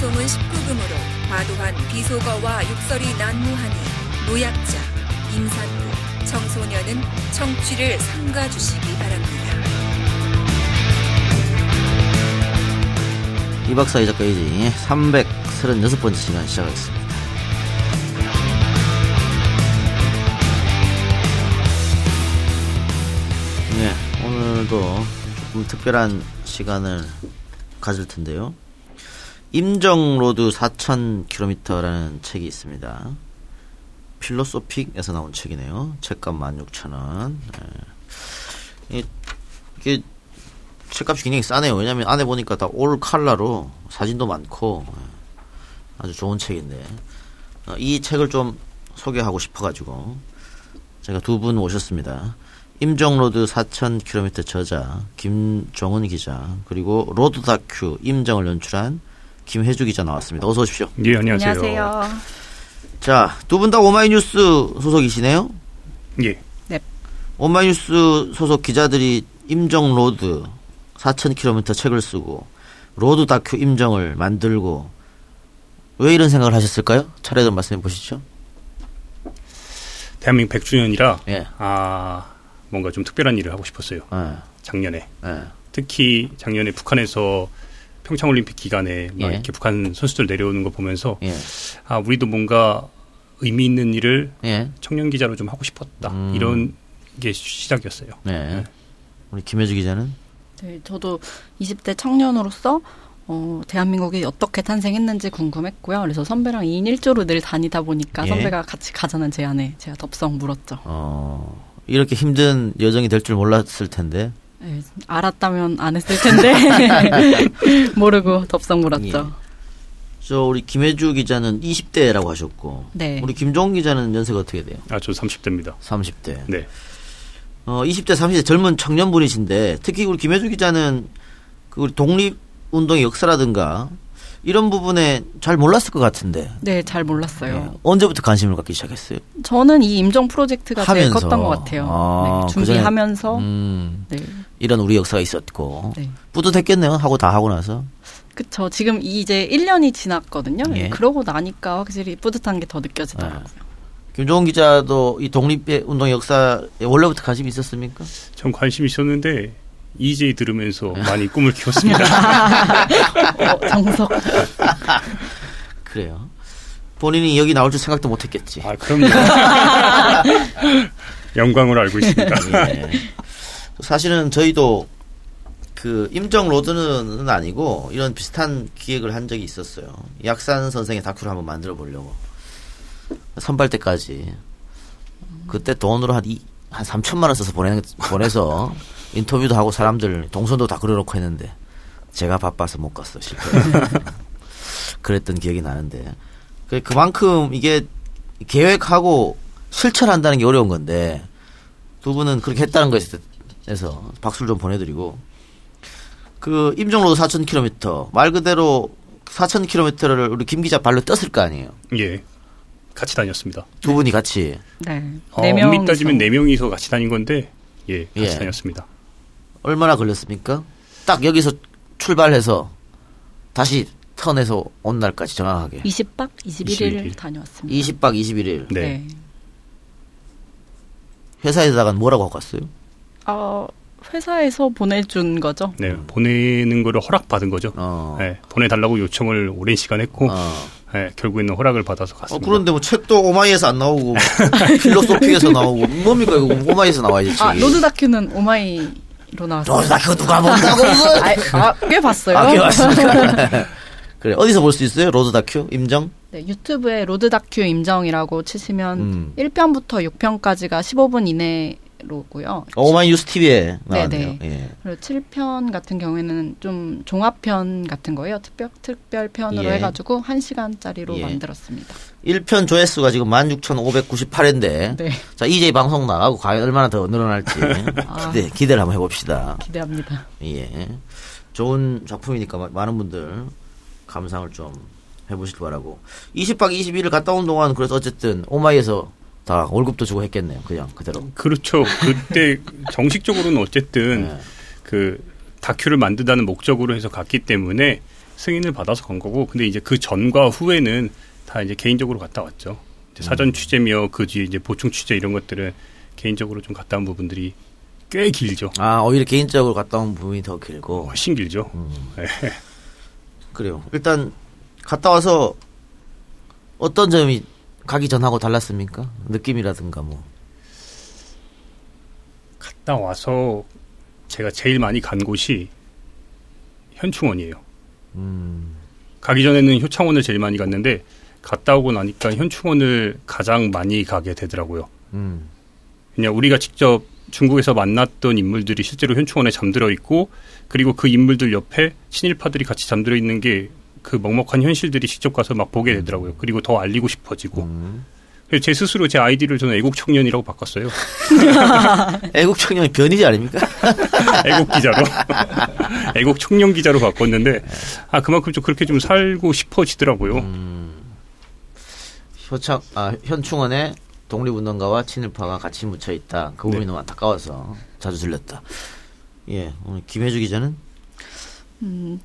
방송은 19금으로 과도한 비속어와 욕설이 난무하니 노약자, 임산부, 청소년은 청취를 삼가주시기 바랍니다. 이 박사의 작가이지 336번째 시간 시작하겠습니다. 네, 오늘도 조금 특별한 시간을 가질 텐데요. 임정로드 4000km라는 책이 있습니다. 필로소픽에서 나온 책이네요. 책값 16,000원. 네. 이게 책값이 굉장히 싸네요. 왜냐면 안에 보니까 다 올 칼라로 사진도 많고 예, 아주 좋은 책인데 어, 이 책을 좀 소개하고 싶어가지고 제가 두 분 오셨습니다. 임정로드 4,000km 저자 김종훈 기자 그리고 로드 다큐 임정을 연출한 김혜주 기자 나왔습니다. 어서 오십시오. 예, 안녕하세요. 안녕하세요. 자, 두 분 다 오마이뉴스 소속이시네요. 예. 오마이뉴스 소속 기자들이 임정 로드 4,000km 책을 쓰고 로드 다큐 임정을 만들고 왜 이런 생각을 하셨을까요? 차례로 말씀해 보시죠. 대한민국 100주년이라 예. 아 뭔가 좀 특별한 일을 하고 싶었어요. 예. 작년에 예. 특히 작년에 북한에서 평창 올림픽 기간에 막 예. 이렇게 북한 선수들 내려오는 거 보면서 예. 아 우리도 뭔가 의미 있는 일을 예. 청년 기자로 좀 하고 싶었다 음. 이런 게 시작이었어요. 네. 우리 김혜주 기자는 네, 저도 20대 청년으로서 어, 대한민국이 어떻게 탄생했는지 궁금했고요. 그래서 선배랑 2인 1조로 늘 다니다 보니까 예. 선배가 같이 가자는 제안에 제가 덥석 물었죠. 어 이렇게 힘든 여정이 될 줄 몰랐을 텐데 네, 알았다면 안 했을 텐데 모르고 덥석 물었죠. 저 우리 김혜주 기자는 20대라고 하셨고 네. 우리 김종 기자는 연세가 어떻게 돼요? 아 저 30대입니다. 30대. 네. 어, 20대, 30대 젊은 청년분이신데 특히 우리 김혜주 기자는 그 우리 독립 운동의 역사라든가 이런 부분에 잘 몰랐을 것 같은데 네, 잘 몰랐어요. 예. 언제부터 관심을 갖기 시작했어요? 저는 이 임정 프로젝트가 제일 하면서. 컸던 것 같아요. 아, 네, 준비하면서 음, 네, 이런 우리 역사가 있었고 네. 뿌듯했겠네요. 하고 다 하고 나서 그쵸. 지금 이제 1년이 지났거든요. 예. 그러고 나니까 확실히 뿌듯한 게 더 느껴지더라고요. 김종훈 기자도 이 독립운동 역사에 원래부터 관심이 있었습니까? 전 관심 있었는데 EJ 들으면서 많이 꿈을 키웠습니다. 어, 정석. 그래요. 본인이 여기 나올 줄 생각도 못했겠지. 아 그럼요. 영광으로 알고 있습니다. 예. 사실은 저희도 그 임정 로드는 아니고 이런 비슷한 기획을 한 적이 있었어요. 약산 선생의 다큐를 한번 만들어 보려고 선발대까지 그때 돈으로 한, 이, 한 3천만 원 써서 보내, 보내서 인터뷰도 하고 사람들 동선도 다 그려놓고 했는데 제가 바빠서 못 갔어 실패. 그랬던 기억이 나는데 그- 그만큼 이게 계획하고 실천한다는 게 어려운 건데 두 분은 그렇게 했다는 것에 대해서 박수를 좀 보내드리고 그 임종로도 4,000km 말 그대로 4,000km를 우리 김 기자 발로 떴을 거 아니에요. 예. 같이 다녔습니다. 두 분이 같이 네. 어, 네 엄밀히 명이서. 따지면 네 명이서 같이 다닌 건데 예, 같이 예. 다녔습니다. 얼마나 걸렸습니까? 딱 여기서 출발해서 다시 턴에서 온 날까지 정확하게 20박 21일 21일. 다녀왔습니다. 20박 21일 네. 회사에다가 뭐라고 하고 갔어요? 어, 회사에서 보내준 거죠. 네, 보내는 거를 허락받은 거죠. 어. 네, 보내달라고 요청을 오랜 시간 했고, 어. 네, 결국에는 허락을 받아서 어, 갔습니다. 그런데 뭐 책도 오마이에서 안 나오고 필로소피에서 나오고 뭡니까 이거 오마이에서 나와야지. 아, 로드 다큐는 오마이로 나왔어요. 로드 다큐 누가 본다고? 아, 아, 꽤 봤어요. 아, 그게 맞습니까? 그래 어디서 볼 수 있어요? 로드 다큐 임정? 네, 유튜브에 로드 다큐 임정이라고 치시면 음. 1편부터 6편까지가 15분 이내로고요. 어, 오마이뉴스 TV에 나왔네요. 네네. 예. 그리고 7편 같은 경우에는 좀 종합편 같은 거예요. 특별 특별편으로 예. 해가지고 1 시간짜리로 예. 만들었습니다. 1편 조회수가 지금 16,598회인데 네, 자 이제 방송 나가고 과연 얼마나 더 늘어날지 아. 기대, 기대를 한번 해봅시다. 기대합니다. 예. 좋은 작품이니까 마- 많은 분들 감상을 좀 해보실 바라고 20박 21일 갔다 온 동안 그래서 어쨌든 오마이에서 다 월급도 주고 했겠네요. 그냥 그대로. 그렇죠. 그때 정식적으로는 어쨌든 네. 그 다큐를 만든다는 목적으로 해서 갔기 때문에 승인을 받아서 간 거고 근데 이제 그 전과 후에는 다 이제 개인적으로 갔다 왔죠. 이제 사전 취재며 그 뒤에 이제 보충 취재 이런 것들은 개인적으로 좀 갔다 온 부분들이 꽤 길죠. 아 오히려 개인적으로 갔다 온 부분이 더 길고 훨씬 길죠. 네. 그래요. 일단 갔다 와서 어떤 점이 가기 전하고 달랐습니까? 느낌이라든가 뭐. 갔다 와서 제가 제일 많이 간 곳이 현충원이에요. 음, 가기 전에는 효창원을 제일 많이 갔는데 갔다 오고 나니까 현충원을 가장 많이 가게 되더라고요. 음, 그냥 우리가 직접 중국에서 만났던 인물들이 실제로 현충원에 잠들어 있고 그리고 그 인물들 옆에 친일파들이 같이 잠들어 있는 게 그 먹먹한 현실들이 직접 가서 막 보게 되더라고요. 그리고 더 알리고 싶어지고. 음. 그래서 제 스스로 제 아이디를 저는 애국 청년이라고 바꿨어요. 애국 청년이 변이지 아닙니까? 애국 기자로. 애국 청년 기자로 바꿨는데 아 그만큼 좀 그렇게 좀 살고 싶어지더라고요. 음. 효창 아 현충원에 독립운동가와 친일파가 같이 묻혀 있다. 그 부분이 네. 너무 안타까워서 자주 들렸다. 예, 오늘 김혜주 기자는 음,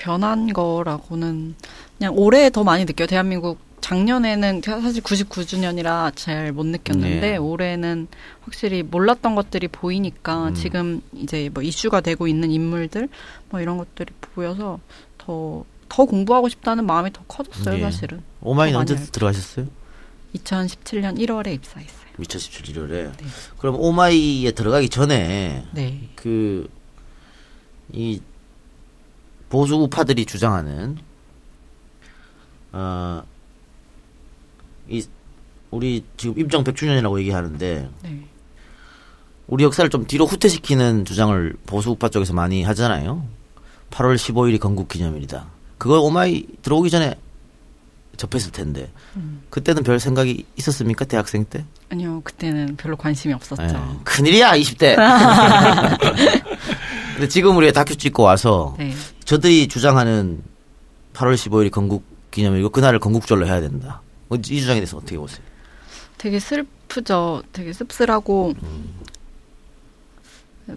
변한 거라고는 그냥 올해 더 많이 느껴요. 대한민국 작년에는 사실 99주년이라 잘 못 느꼈는데 네. 올해는 확실히 몰랐던 것들이 보이니까 음. 지금 이제 뭐 이슈가 되고 있는 인물들 뭐 이런 것들이 보여서 더 더 공부하고 싶다는 마음이 더 커졌어요, 예. 사실은. 오마이는 더 언제. 들어가셨어요? 2017년 1월에 입사했어요. 2017 1월에. 네. 그럼 오마이에 들어가기 전에 네. 그이 보수 우파들이 주장하는 어 이 우리 지금 임정 100주년이라고 얘기하는데 네. 우리 역사를 좀 뒤로 후퇴시키는 주장을 보수 우파 쪽에서 많이 하잖아요. 8월 15일이 건국 기념일이다. 그걸 오마이 들어오기 전에 접했을 텐데 음. 그때는 별 생각이 있었습니까 대학생 때? 아니요, 그때는 별로 관심이 없었죠. 예, 큰일이야 20대. 근데 지금 우리가 다큐 찍고 와서 네. 저들이 주장하는 8월 15일이 건국 기념일이고 그날을 건국절로 해야 된다. 어, 이 주장에 대해서 어떻게 보세요? 되게 슬프죠. 되게 씁쓸하고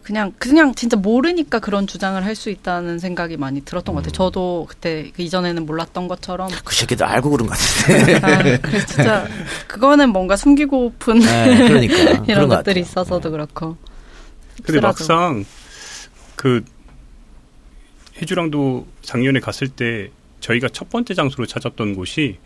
그냥 그냥 진짜 모르니까 그런 주장을 할 수 있다는 생각이 많이 들었던 것 같아요. 저도 그때 그 이전에는 몰랐던 것처럼 그 새끼들 알고 그런 것 같은데. 아, 그래서 진짜 그거는 뭔가 숨기고픈 네, 그러니까 이런 것 것들이. 있어서도 그렇고. 근데 씁쓸하죠. 막상 그 해주랑도 작년에 갔을 때 저희가 첫 번째 장소로 찾았던 곳이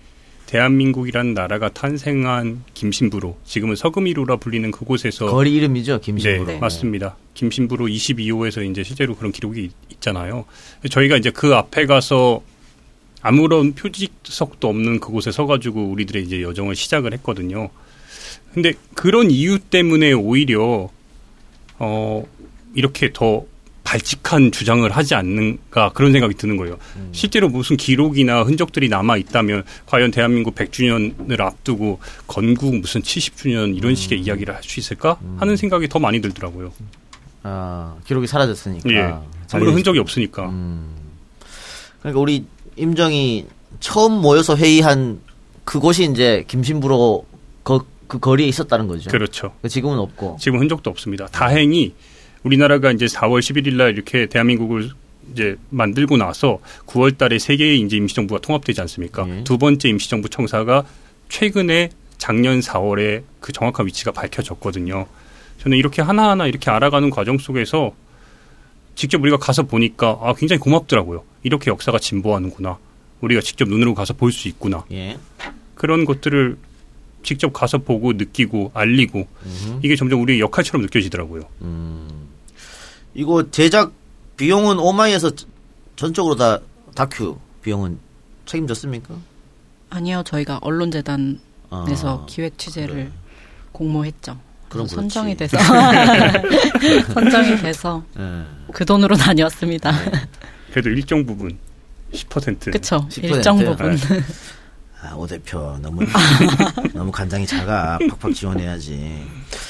대한민국이라는 나라가 탄생한 김신부로 지금은 서금이로라 불리는 그곳에서 거리 이름이죠 김신부로. 네, 네. 맞습니다. 김신부로 22호에서 이제 실제로 그런 기록이 있- 있잖아요. 저희가 이제 그 앞에 가서 아무런 표지석도 없는 그곳에 서가지고 우리들의 이제 여정을 시작을 했거든요. 근데 그런 이유 때문에 오히려 어 이렇게 더 발칙한 주장을 하지 않는가 그런 생각이 드는 거예요. 실제로 무슨 기록이나 흔적들이 남아 있다면 과연 대한민국 100주년을 앞두고 건국 무슨 70주년 이런 식의 이야기를 할 수 있을까 하는 생각이 더 많이 들더라고요. 아, 기록이 사라졌으니까. 예. 아무런 흔적이 없으니까. 음. 그러니까 우리 임정이 처음 모여서 회의한 그곳이 이제 김신부로 거, 그 거리에 있었다는 거죠. 그렇죠. 지금은 없고. 지금 흔적도 없습니다. 다행히 우리나라가 이제 4월 11일 날 이렇게 대한민국을 이제 만들고 나서 9월 달에 세 개의 이제 임시정부가 통합되지 않습니까? 예. 두 번째 임시정부 청사가 최근에 작년 4월에 그 정확한 위치가 밝혀졌거든요. 저는 이렇게 하나하나 이렇게 알아가는 과정 속에서 직접 우리가 가서 보니까 아, 굉장히 고맙더라고요. 이렇게 역사가 진보하는구나. 우리가 직접 눈으로 가서 볼 수 있구나. 예. 그런 것들을 직접 가서 보고 느끼고 알리고 음흠. 이게 점점 우리의 역할처럼 느껴지더라고요. 음. 이거 제작 비용은 오마이에서 전- 전적으로 다 다큐 비용은 책임졌습니까? 아니요, 저희가 언론재단에서 아, 기획 취재를 그래. 공모했죠. 그럼 선정이 그렇지. 돼서 선정이 돼서 예. 그 돈으로 다녔습니다. 그래도 일정 부분 10% 그쵸? 10%? 일정 부분. 아, 오 대표 너무 너무 간장이 작아. 팍팍 지원해야지.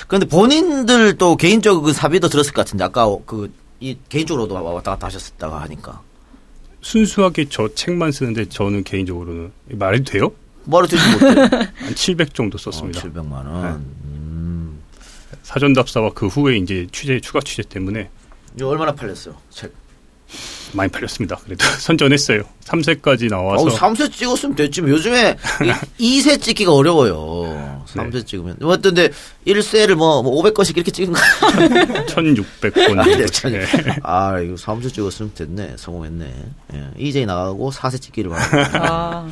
그런데 본인들 또 개인적 그 사비도 들었을 것 같은데 아까 그 이 개인적으로도 왔다 갔다 하셨다가 하니까 순수하게 저 책만 쓰는데 저는 개인적으로는 말해도 돼요? 뭐를 들지 못해. 한700 정도 썼습니다. 어, 700만 원. 음. 사전 답사와 그 후에 이제 취재 추가 취재 때문에 얼마나 팔렸어요? 책. 많이 팔렸습니다. 그래도 선전했어요. 3세까지 나와서 어우, 3세 찍었으면 됐지. 뭐 요즘에 2세 찍기가 어려워요. 3세 네. 찍으면. 뭐 어떤데 1세를 뭐, 뭐 500건씩 이렇게 찍은 거 1,600권 아. 네, 참. 네. 아, 이거 3세 찍었으면 됐네. 성공했네. 예. EJ 나가고 4세 찍기를 봐. 아,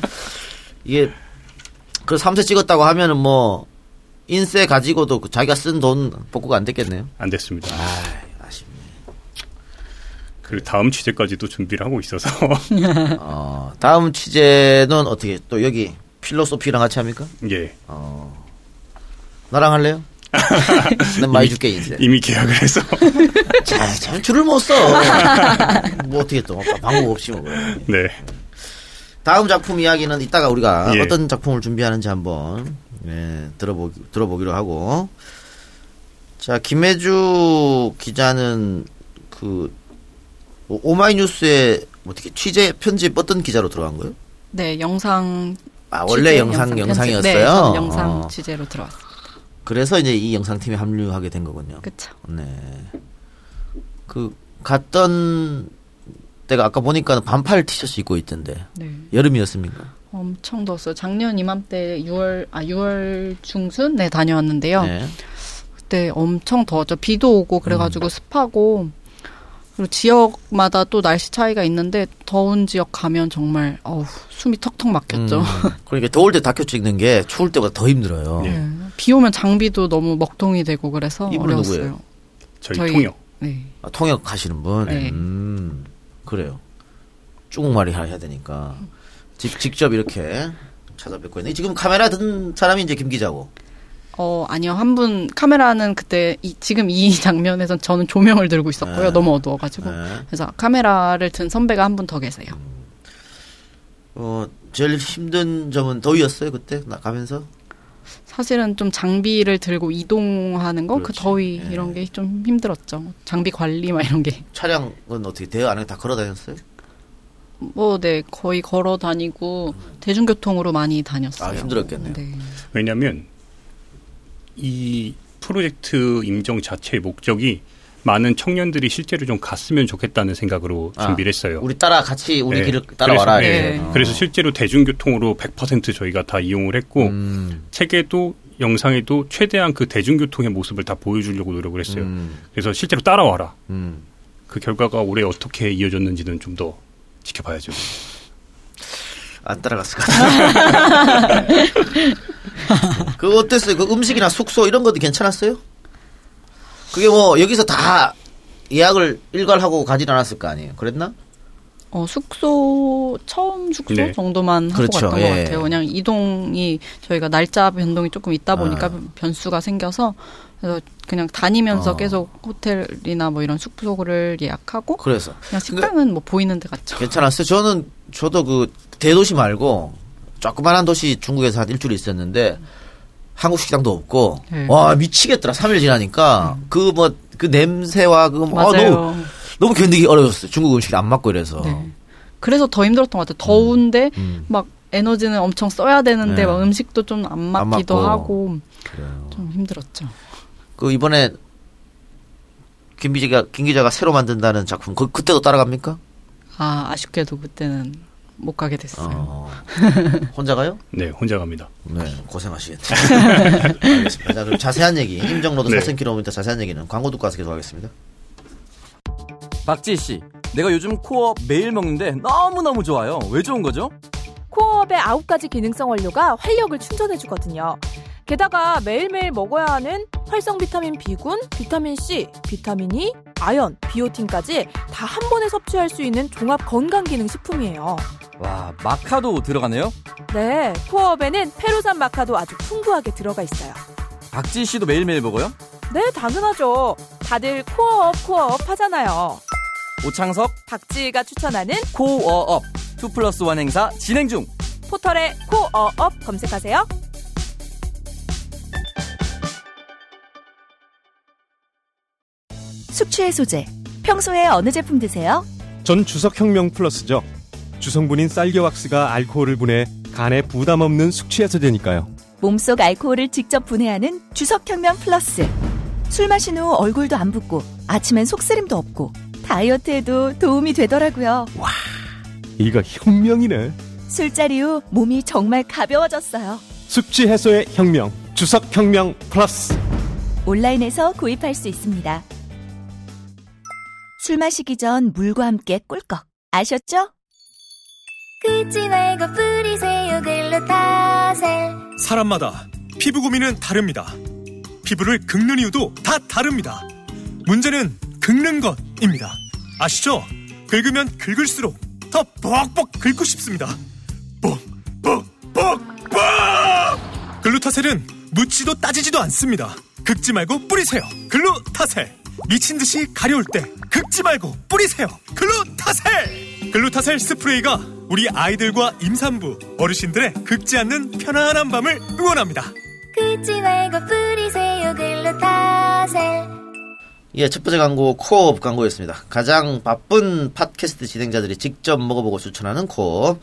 이게 그 3세 찍었다고 하면은 뭐 인세 가지고도 그 자기가 쓴 돈 복구가 안 됐겠네요. 안 됐습니다. 아. 그리고 다음 취재까지도 준비를 하고 있어서 어, 다음 취재는 어떻게 또 여기 필로소피랑 같이 합니까? 예 어. 나랑 할래요? 난 많이 줄게 인세. 이미 계약을 해서 자, 참 줄을 못 서. 뭐 어떻게 또 방법 없이 뭐. 그래. 네 다음 작품 이야기는 이따가 우리가 예. 어떤 작품을 준비하는지 한번 예, 들어보 들어보기로 하고 자 김혜주 기자는 그뭐 오마이뉴스에 뭐 어떻게 취재 편집 어떤 기자로 들어간 거예요? 네, 영상. 아 원래 취재, 영상 편집. 영상 이었어요. 네, 영상 어. 취재로 들어왔어요. 그래서 이제 이 영상팀에 합류하게 된 거군요. 그쵸. 네. 그 갔던 때가 아까 보니까 반팔 티셔츠 입고 있던데 네. 여름이었습니까? 엄청 더웠어요. 작년 이맘때 6월, 아, 6월 중순? 네, 다녀왔는데요. 네. 그때 엄청 더웠죠. 비도 오고 음. 그래가지고 습하고 그리고 지역마다 또 날씨 차이가 있는데 더운 지역 가면 정말 어우 숨이 턱턱 막혔죠. 음, 그러니까 더울 때 다큐 찍는 게 추울 때보다 더 힘들어요. 네. 네. 비 오면 장비도 너무 먹통이 되고 그래서 어려웠어요. 누구예요? 저희, 저희- 통역 네. 아, 통역 하시는 분. 네. 음, 그래요. 중국말이 해야 되니까 직, 직접 이렇게 찾아뵙고 있네. 지금 카메라 든 사람이 이제 김 기자고. 어 아니요 한 분 카메라는 그때 이, 지금 이 장면에선 저는 조명을 들고 있었고요. 네. 너무 어두워가지고 네. 그래서 카메라를 든 선배가 한 분 더 계세요. 어, 제일 힘든 점은 더위였어요 그때 나 가면서. 사실은 좀 장비를 들고 이동하는 거그 그렇지. 더위 예. 이런 게 좀 힘들었죠. 장비 관리 막 이런 게. 차량은 어떻게 대여 안에 다 걸어 다녔어요? 뭐, 네, 거의 걸어 다니고, 대중교통으로 많이 다녔어요. 아, 힘들었겠네요. 네. 왜냐하면 이 프로젝트 임정 자체의 목적이 많은 청년들이 실제로 좀 갔으면 좋겠다는 생각으로 아, 준비를 했어요. 우리 따라 같이 우리 네. 길을 따라와라. 그래서. 네. 어. 그래서 실제로 대중교통으로 100% 저희가 다 이용을 했고 음, 책에도 영상에도 최대한 그 대중교통의 모습을 다 보여주려고 노력을 했어요. 음, 그래서 실제로 따라와라. 음. 그 결과가 올해 어떻게 이어졌는지는 좀 더 지켜봐야죠. 안 따라갔을 것 같아요. 그 어땠어요? 그 음식이나 숙소 이런 것도 괜찮았어요? 그게 뭐 여기서 다 예약을 일괄하고 가진 않았을 거 아니에요? 그랬나? 어, 숙소, 처음 숙소 네. 정도만 하고 그렇죠. 갔던 예. 것 같아요. 그냥 이동이 저희가 날짜 변동이 조금 있다 보니까 아. 변수가 생겨서, 그래서 그냥 다니면서 어. 계속 호텔이나 뭐 이런 숙소를 예약하고, 그래서 그냥 식당은 뭐 보이는 데 갔죠. 괜찮았어요. 저는 저도 그 대도시 말고 조그만한 도시 중국에서 한 일주일 있었는데 한국 식당도 없고 네. 와 미치겠더라. 3일 지나니까 그 뭐그 냄새와 그거 뭐 아. 너무 너무 견디기 어려웠어요. 중국 음식이 안 맞고 이래서. 네. 그래서 더 힘들었던 것 같아요. 더운데 음. 막 에너지는 엄청 써야 되는데 네. 막 음식도 좀 안 맞기도 맞고. 하고 그래요. 좀 힘들었죠. 그 이번에 김 기자가 김 기자가 새로 만든다는 작품 그 그때도 따라갑니까? 아 아쉽게도 그때는 못 가게 됐어요. 어. 혼자 가요? 네, 혼자 갑니다. 네, 고생하시겠네요. 알겠습니다. 자, 그럼 자세한 얘기, 임정로드 네. 4,000km 자세한 얘기는 광고 듣고 와서 계속하겠습니다. 박지희 씨, 내가 요즘 코어 매일 먹는데 너무너무 좋아요. 왜 좋은 거죠? 코어업의 아홉 가지 기능성 원료가 활력을 충전해주거든요. 게다가 매일매일 먹어야 하는 활성 비타민 B군, 비타민 C, 비타민 E, 아연, 비오틴까지 다 한 번에 섭취할 수 있는 종합 건강 기능 식품이에요. 와, 마카도 들어가네요? 네, 코어업에는 페루산 마카도 아주 풍부하게 들어가 있어요. 박지희 씨도 매일매일 먹어요? 네, 당연하죠. 다들 코어업, 코어업 하잖아요. 오창석, 박지희가 추천하는 코어업, 2 플러스 1 행사 진행 중! 포털에 코어업 검색하세요. 숙취 해소제. 평소에 어느 제품 드세요? 전 주석혁명 플러스죠. 주성분인 쌀겨왁스가 알코올을 분해 간에 부담 없는 숙취 해소제니까요. 몸속 알코올을 직접 분해하는 주석혁명 플러스. 술 마신 후 얼굴도 안 붓고 아침엔 속쓰림도 없고 다이어트에도 도움이 되더라고요. 이거 혁명이네. 술자리 후 몸이 정말 가벼워졌어요. 숙취 해소의 혁명. 주석 혁명 플러스. 온라인에서 구입할 수 있습니다. 술 마시기 전 물과 함께 꿀꺽. 아셨죠? 긁지 말고 뿌리세요 글루타셀 사람마다 피부 고민은 다릅니다. 피부를 긁는 이유도 다 다릅니다. 문제는 긁는 것입니다. 아시죠? 긁으면 긁을수록 더 뻑뻑 긁고 싶습니다. 뻑뻑뻑뻑! 글루타셀은 묻지도 따지지도 않습니다. 긁지 말고 뿌리세요. 글루타셀. 미친 듯이 가려울 때 긁지 말고 뿌리세요. 글루타셀. 글루타셀 스프레이가 우리 아이들과 임산부, 어르신들의 긁지 않는 편안한 밤을 응원합니다. 긁지 말고 뿌리세요 글루타셀 예, 첫 번째 광고 코업 광고였습니다. 가장 바쁜 팟캐스트 진행자들이 직접 먹어보고 추천하는 코업.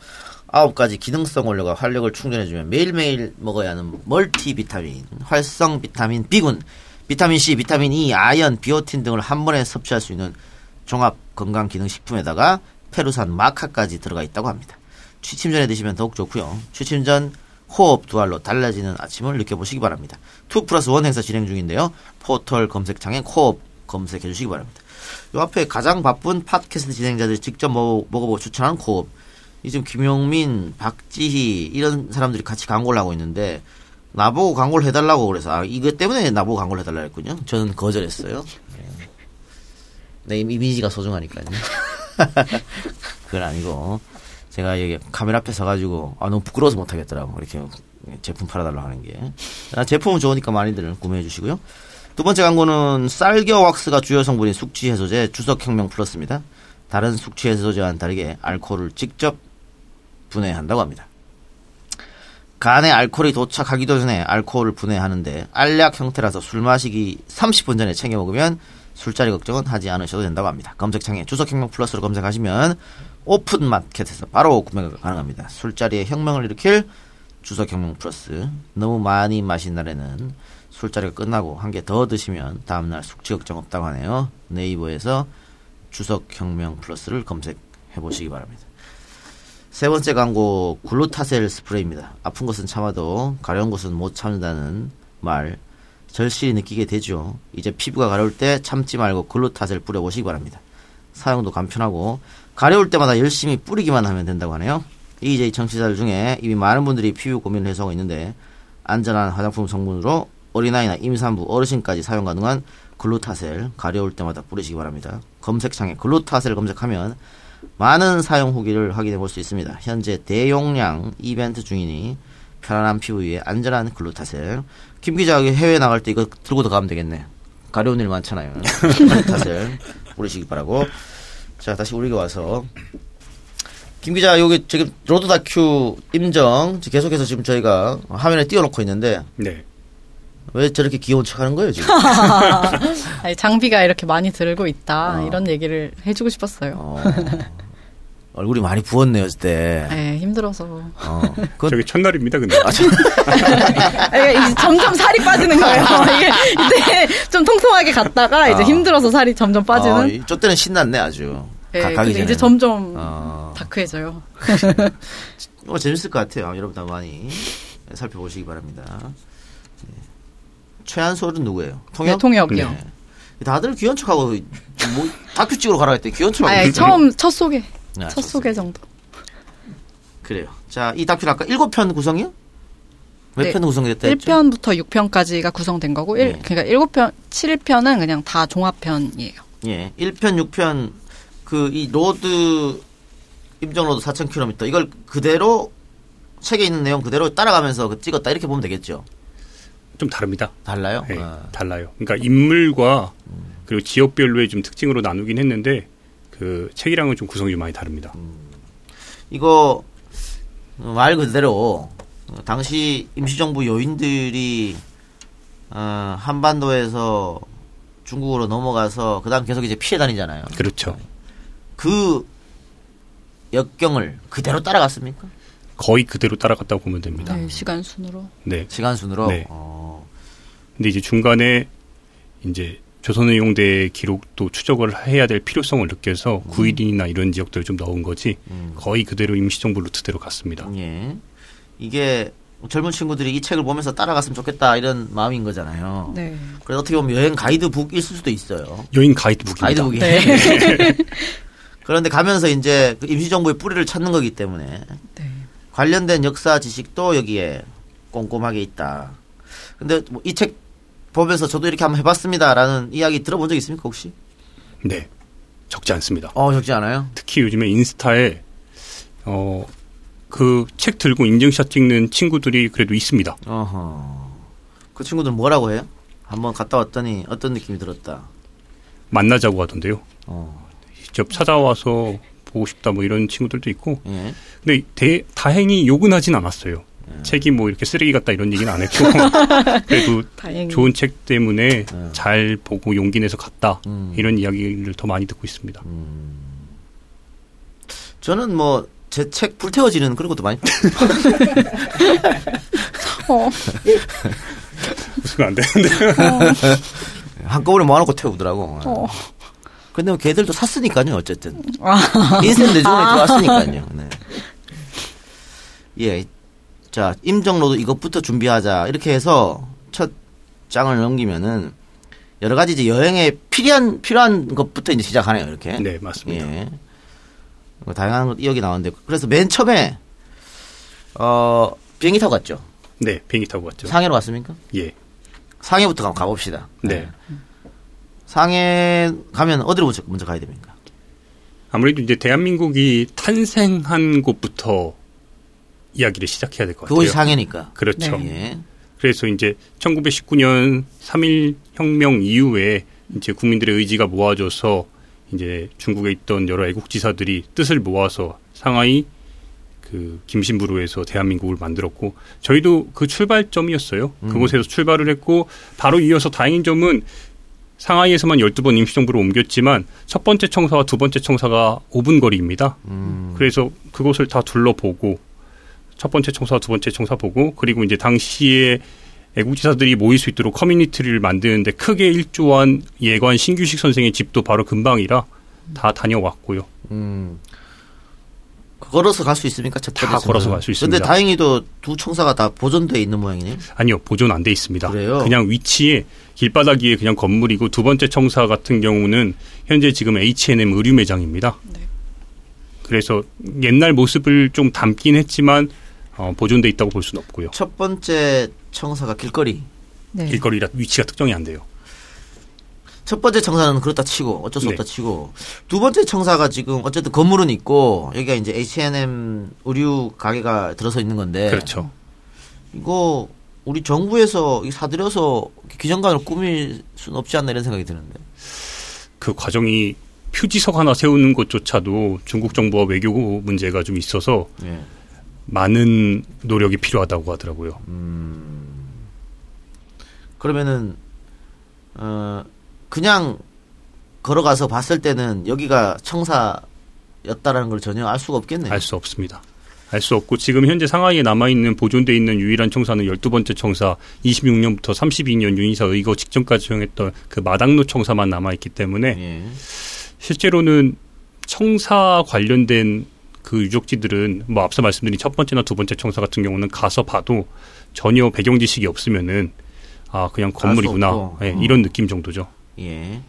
아홉 가지 기능성 원료가 활력을 충전해주면 매일매일 먹어야 하는 멀티 비타민, 활성 비타민 B군, 비타민 C, 비타민 E, 아연, 비오틴 등을 한 번에 섭취할 수 있는 종합 건강 기능 식품에다가 페루산 마카까지 들어가 있다고 합니다. 취침 전에 드시면 더욱 좋고요. 취침 전 코업 두 알로 달라지는 아침을 느껴보시기 바랍니다. 2 플러스 1 행사 진행 중인데요. 포털 검색창에 코업 검색해 주시기 바랍니다. 요 앞에 가장 바쁜 팟캐스트 진행자들이 직접 먹어, 먹어보고 추천하는 코업. 이 지금 김용민, 박지희 이런 사람들이 같이 광고를 하고 있는데 나보고 광고를 해달라고 그래서 아 이것 때문에 나보고 광고를 해달라 했군요. 저는 거절했어요. 네. 내 이미지가 소중하니까요. 그건 아니고 제가 여기 카메라 앞에 서가지고 아 너무 부끄러워서 못하겠더라고 이렇게 제품 팔아달라고 하는 게 아, 제품은 좋으니까 많이들 구매해 주시고요. 두 번째 광고는 쌀겨 왁스가 주요 성분인 숙취 해소제 주석혁명 플러스입니다. 다른 숙취 해소제와는 다르게 알코올을 직접 분해한다고 합니다. 간에 알코올이 도착하기도 전에 알코올을 분해하는데 알약 형태라서 술 마시기 30분 전에 챙겨 먹으면 술자리 걱정은 하지 않으셔도 된다고 합니다. 검색창에 주석혁명 플러스로 검색하시면 오픈마켓에서 바로 구매가 가능합니다. 술자리에 혁명을 일으킬 주석혁명 플러스 너무 많이 마신 날에는 술자리가 끝나고 한 개 더 드시면 다음날 숙취 걱정 없다고 하네요. 네이버에서 주석혁명 플러스를 검색해 보시기 바랍니다. 세 번째 광고 글루타셀 스프레이입니다. 아픈 것은 참아도 가려운 것은 못 참는다는 말 절실히 느끼게 되죠. 이제 피부가 가려울 때 참지 말고 글루타셀 뿌려보시기 바랍니다. 사용도 간편하고 가려울 때마다 열심히 뿌리기만 하면 된다고 하네요. EJ 청취자들 중에 이미 많은 분들이 피부 고민을 해소하고 있는데 안전한 화장품 성분으로 어린아이나 임산부, 어르신까지 사용 가능한 글루타셀 가려울 때마다 뿌리시기 바랍니다. 검색창에 글루타셀 검색하면 많은 사용 후기를 확인해 볼 수 있습니다. 현재 대용량 이벤트 중이니 편안한 피부 위에 안전한 글루타셀. 김 기자 해외 나갈 때 이거 들고 가면 되겠네. 가려운 일 많잖아요. 글루타셀 뿌리시기 바라고. 자 다시 우리가 와서 김 기자 여기 지금 로드 다큐 임정 계속해서 지금 저희가 화면에 띄워놓고 있는데 네. 왜 저렇게 귀여운 척 하는 거예요 지금? 아니, 장비가 이렇게 많이 들고 있다 어. 이런 얘기를 해주고 싶었어요. 어, 얼굴이 많이 부었네요 그때. 네, 힘들어서. 어, 그건 저기 첫날입니다, 근데. 아, 저- 점점 살이 빠지는 거예요. 이게 이때 좀 통통하게 갔다가 이제 어. 힘들어서 살이 점점 빠지는. 어, 이- 저 때는 신났네 아주. 네, 가, 가기 전에. 이제 점점 어, 다크해져요. 어, 재밌을 것 같아요. 여러분 다 많이 살펴보시기 바랍니다. 네. 최한솔은 누구예요? 통역? 네, 통역이요. 네. 다들 귀여운 척하고 뭐 다큐 찍으러 가라 했더니 귀여운 척하고 아니, 있어요. 처음 첫 소개, 네, 첫 소개 정도. 그래요. 자, 이 다큐는 아까 일곱 편 구성이요? 몇 네, 편 구성됐다 했죠? 1편부터 6편까지가 구성된 거고, 일 네. 그러니까 7편, 7편은 그냥 다 종합편이에요. 예. 1편, 6편 그 이 로드 임정 로드 4,000km 이걸 그대로 책에 있는 내용 그대로 따라가면서 그 찍었다 이렇게 보면 되겠죠. 좀 다릅니다. 달라요? 네, 아. 달라요. 그러니까 인물과 그리고 지역별로의 좀 특징으로 나누긴 했는데 그 책이랑은 좀 구성이 좀 많이 다릅니다. 이거 어, 말 그대로 어, 당시 임시정부 요인들이 어, 한반도에서 중국으로 넘어가서 그다음 계속 이제 피해 다니잖아요. 그렇죠. 그 역경을 그대로 따라갔습니까? 거의 그대로 따라갔다고 보면 됩니다. 네, 시간 순으로. 네. 시간 순으로. 네. 어, 근데 이제 중간에 이제 조선의용대 기록도 추적을 해야 될 필요성을 느껴서 음. 구일인이나 이런 지역들을 좀 넣은 거지 거의 그대로 임시정부 루트대로 갔습니다. 예. 이게 젊은 친구들이 이 책을 보면서 따라갔으면 좋겠다 이런 마음인 거잖아요. 네. 그래서 어떻게 보면 여행 가이드북일 수도 있어요. 여행 가이드북입니다. 가이드북이. 네. 그런데 가면서 이제 그 임시정부의 뿌리를 찾는 거기 때문에 네. 관련된 역사 지식도 여기에 꼼꼼하게 있다. 근데 뭐 이 책 보면서 저도 이렇게 한번 해봤습니다라는 이야기 들어본 적 있습니까 혹시? 네. 적지 않습니다. 어 적지 않아요? 특히 요즘에 인스타에 어 그 책 들고 인증샷 찍는 친구들이 그래도 있습니다. 어허. 그 친구들은 뭐라고 해요? 한번 갔다 왔더니 어떤 느낌이 들었다. 만나자고 하던데요. 어. 직접 찾아와서 보고 싶다 뭐 이런 친구들도 있고. 예. 근데 대, 다행히 욕은 하진 않았어요. 책이 뭐 이렇게 쓰레기 같다 이런 얘기는 안 했고 그래도 다행히. 좋은 책 때문에 네. 잘 보고 용기 내서 갔다 음. 이런 이야기를 더 많이 듣고 있습니다. 저는 뭐 제 책 불태워지는 그런 것도 많이 어. 무슨 안 되는데. 한꺼번에 모아놓고 태우더라고. 어. 근데 뭐 걔들도 샀으니까요, 어쨌든. 아. 인생 내주머니에 들어왔으니까요. 네. 예. 자, 임정로도 이것부터 준비하자. 이렇게 해서 첫 장을 넘기면은 여러 가지 이제 여행에 필요한, 필요한 것부터 이제 시작하네요, 이렇게. 네, 맞습니다. 예. 뭐 다양한 것 이야기 나오는데. 그래서 맨 처음에, 어, 비행기 타고 갔죠. 네, 비행기 타고 갔죠. 상해로 갔습니까? 예. 상해부터 가봅시다. 네. 상해 가면 어디로 먼저, 먼저 가야 됩니까? 아무래도 이제 대한민국이 탄생한 곳부터 이야기를 시작해야 될 것 같아요. 그곳이 상해니까. 그렇죠. 예. 그래서 이제 1919년 3.1 혁명 이후에 이제 국민들의 의지가 모아져서 이제 중국에 있던 여러 애국지사들이 뜻을 모아서 상하이 그 김신부로에서 대한민국을 만들었고 저희도 그 출발점이었어요. 음. 그곳에서 출발을 했고 바로 이어서 다행인 점은 상하이에서만 12번 임시정부로 옮겼지만 첫 번째 청사와 두 번째 청사가 5분 거리입니다. 음. 그래서 그곳을 다 둘러보고 첫 번째 청사, 두 번째 청사 보고 그리고 이제 당시에 애국지사들이 모일 수 있도록 커뮤니티를 만드는데 크게 일조한 예관 신규식 선생의 집도 바로 근방이라 다 다녀왔고요. 음. 걸어서 갈 수 있습니까? 첫다 걸어서 청사. 갈수 있습니다. 근데 다행히도 두 청사가 다 보존돼 있는 모양이네요. 아니요, 보존 안 돼 있습니다. 그래요? 냥 위치에 길바닥 위에 그냥 건물이고 두 번째 청사 같은 경우는 현재 지금 H&M 의류 매장입니다. 그래서 옛날 모습을 좀 담긴 했지만 어, 보존돼 있다고 볼 수는 없고요. 첫 번째 청사가 길거리. 네. 길거리라 위치가 특정이 안 돼요. 첫 번째 청사는 그렇다 치고 어쩔 수 네. 없다 치고 두 번째 청사가 지금 어쨌든 건물은 있고 여기가 이제 H&M 의류 가게가 들어서 있는 건데 그렇죠. 이거 우리 정부에서 이 사들여서 기정관을 꾸밀 수는 없지 않나 이런 생각이 드는데. 그 과정이 표지석 하나 세우는 것조차도 중국 정부와 외교 문제가 좀 있어서 예. 많은 노력이 필요하다고 하더라고요. 그러면은 어 그냥 걸어가서 봤을 때는 여기가 청사였다라는 걸 전혀 알 수가 없겠네요. 알 수 없습니다. 알 수 없고 지금 현재 상하이에 남아 있는 보존돼 있는 유일한 청사는 12번째 청사 26년부터 32년 윤희사 의거 직전까지 정했던 그 마당로 청사만 남아 있기 때문에 예. 실제로는 청사 관련된 그 유적지들은 뭐 앞서 말씀드린 첫 번째나 두 번째 청사 같은 경우는 가서 봐도 전혀 배경 지식이 없으면은 아 그냥 건물이구나. 예, 어. 이런 느낌 정도죠. 예.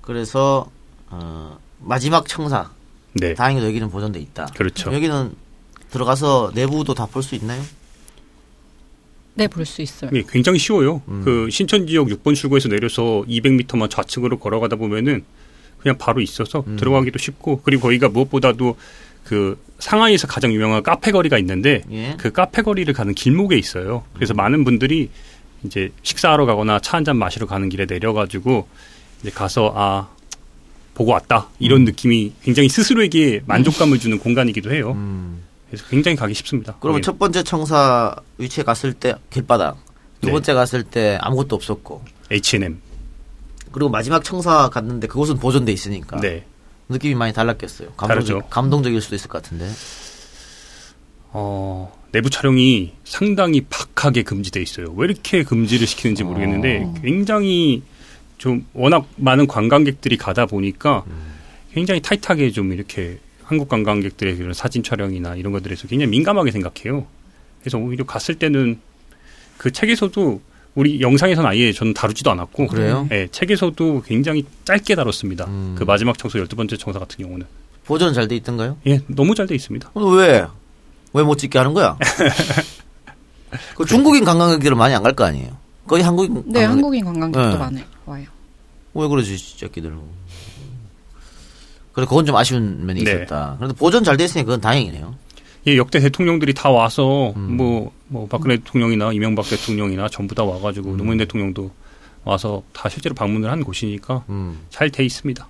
그래서 어 마지막 청사. 네, 다행히도 여기는 보존돼 있다. 그렇죠. 여기는 들어가서 내부도 다 볼 수 있나요? 네, 볼 수 있어요. 예, 굉장히 쉬워요. 음. 그 신천 지역 6번 출구에서 내려서 200m만 좌측으로 걸어가다 보면은 그냥 바로 있어서 음. 들어가기도 쉽고 그리고 거기가 무엇보다도 그 상하이에서 가장 유명한 카페 거리가 있는데 예. 그 카페 거리를 가는 길목에 있어요. 그래서 많은 분들이 이제 식사하러 가거나 차 한 잔 마시러 가는 길에 내려가지고 이제 가서 아 보고 왔다 이런 느낌이 굉장히 스스로에게 만족감을 주는 공간이기도 해요. 음. 그래서 굉장히 가기 쉽습니다. 그러면 거기는. 첫 번째 청사 위치에 갔을 때 길바닥. 두 네. 번째 갔을 때 아무것도 없었고. H&M 그리고 마지막 청사 갔는데 그곳은 보존돼 있으니까. 네. 느낌이 많이 달랐겠어요. 감동적. 감동적일 수도 있을 것 같은데. 어, 내부 촬영이 상당히 박하게 금지돼 있어요. 왜 이렇게 금지를 시키는지 모르겠는데 어. 굉장히 좀 워낙 많은 관광객들이 가다 보니까 굉장히 타이트하게 좀 이렇게 한국 관광객들의 그런 사진 촬영이나 이런 것들에 서 굉장히 민감하게 생각해요. 그래서 오히려 갔을 때는 그 책에서도 우리 영상에서는 아예 저는 다루지도 않았고 그래요? 예, 책에서도 굉장히 짧게 다뤘습니다. 음. 그 마지막 청소 열두 번째 청사 같은 경우는 보존 잘 돼 있던가요? 예, 너무 잘 돼 있습니다. 어, 왜? 왜 못 찍게 하는 거야? 그 중국인 관광객들은 많이 안 갈 거 아니에요? 거의 한국인 네, 관광객- 한국인 관광객도 네. 많아요. 와요. 왜 그러지, 새끼들. 그래, 그건 좀 아쉬운 면이 네. 있었다. 그래도 보존 잘돼 있으니 그건 다행이네요. 예, 역대 대통령들이 다 와서 음. 뭐, 뭐 박근혜 대통령이나 이명박 대통령이나 전부 다 와가지고 음. 노무현 대통령도 와서 다 실제로 방문을 한 곳이니까 음. 잘돼 있습니다.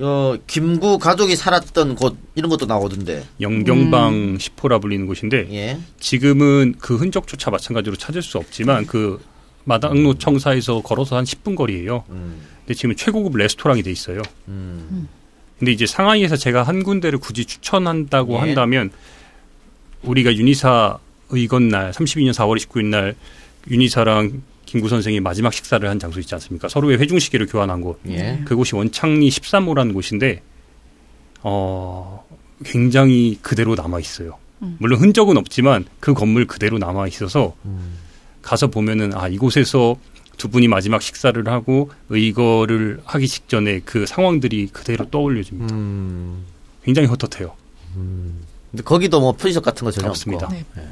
어, 김구 가족이 살았던 곳, 이런 것도 나오던데. 영경방 시포라 불리는 곳인데 예. 지금은 그 흔적조차 마찬가지로 찾을 수 없지만 그 마당로 청사에서 걸어서 한 10분 거리예요. 음. 근데 지금 최고급 레스토랑이 돼 있어요. 음. 근데 이제 상하이에서 제가 한 군데를 굳이 추천한다고 예. 한다면 우리가 윤희사 의건 날 32년 4월 29일 날 윤희사랑 김구 선생이 마지막 식사를 한 장소 있지 않습니까? 서로의 회중 시계를 교환한 곳. 예. 그곳이 원창리 13호라는 곳인데 어 굉장히 그대로 남아 있어요. 음. 물론 흔적은 없지만 그 건물 그대로 남아 있어서 음. 가서 보면은 아 이곳에서 두 분이 마지막 식사를 하고 의거를 하기 직전에 그 상황들이 그대로 떠올려집니다. 음. 굉장히 헛헛해요. 근데 거기도 뭐 표지석 같은 거 전혀 없습니다. 없고. 네.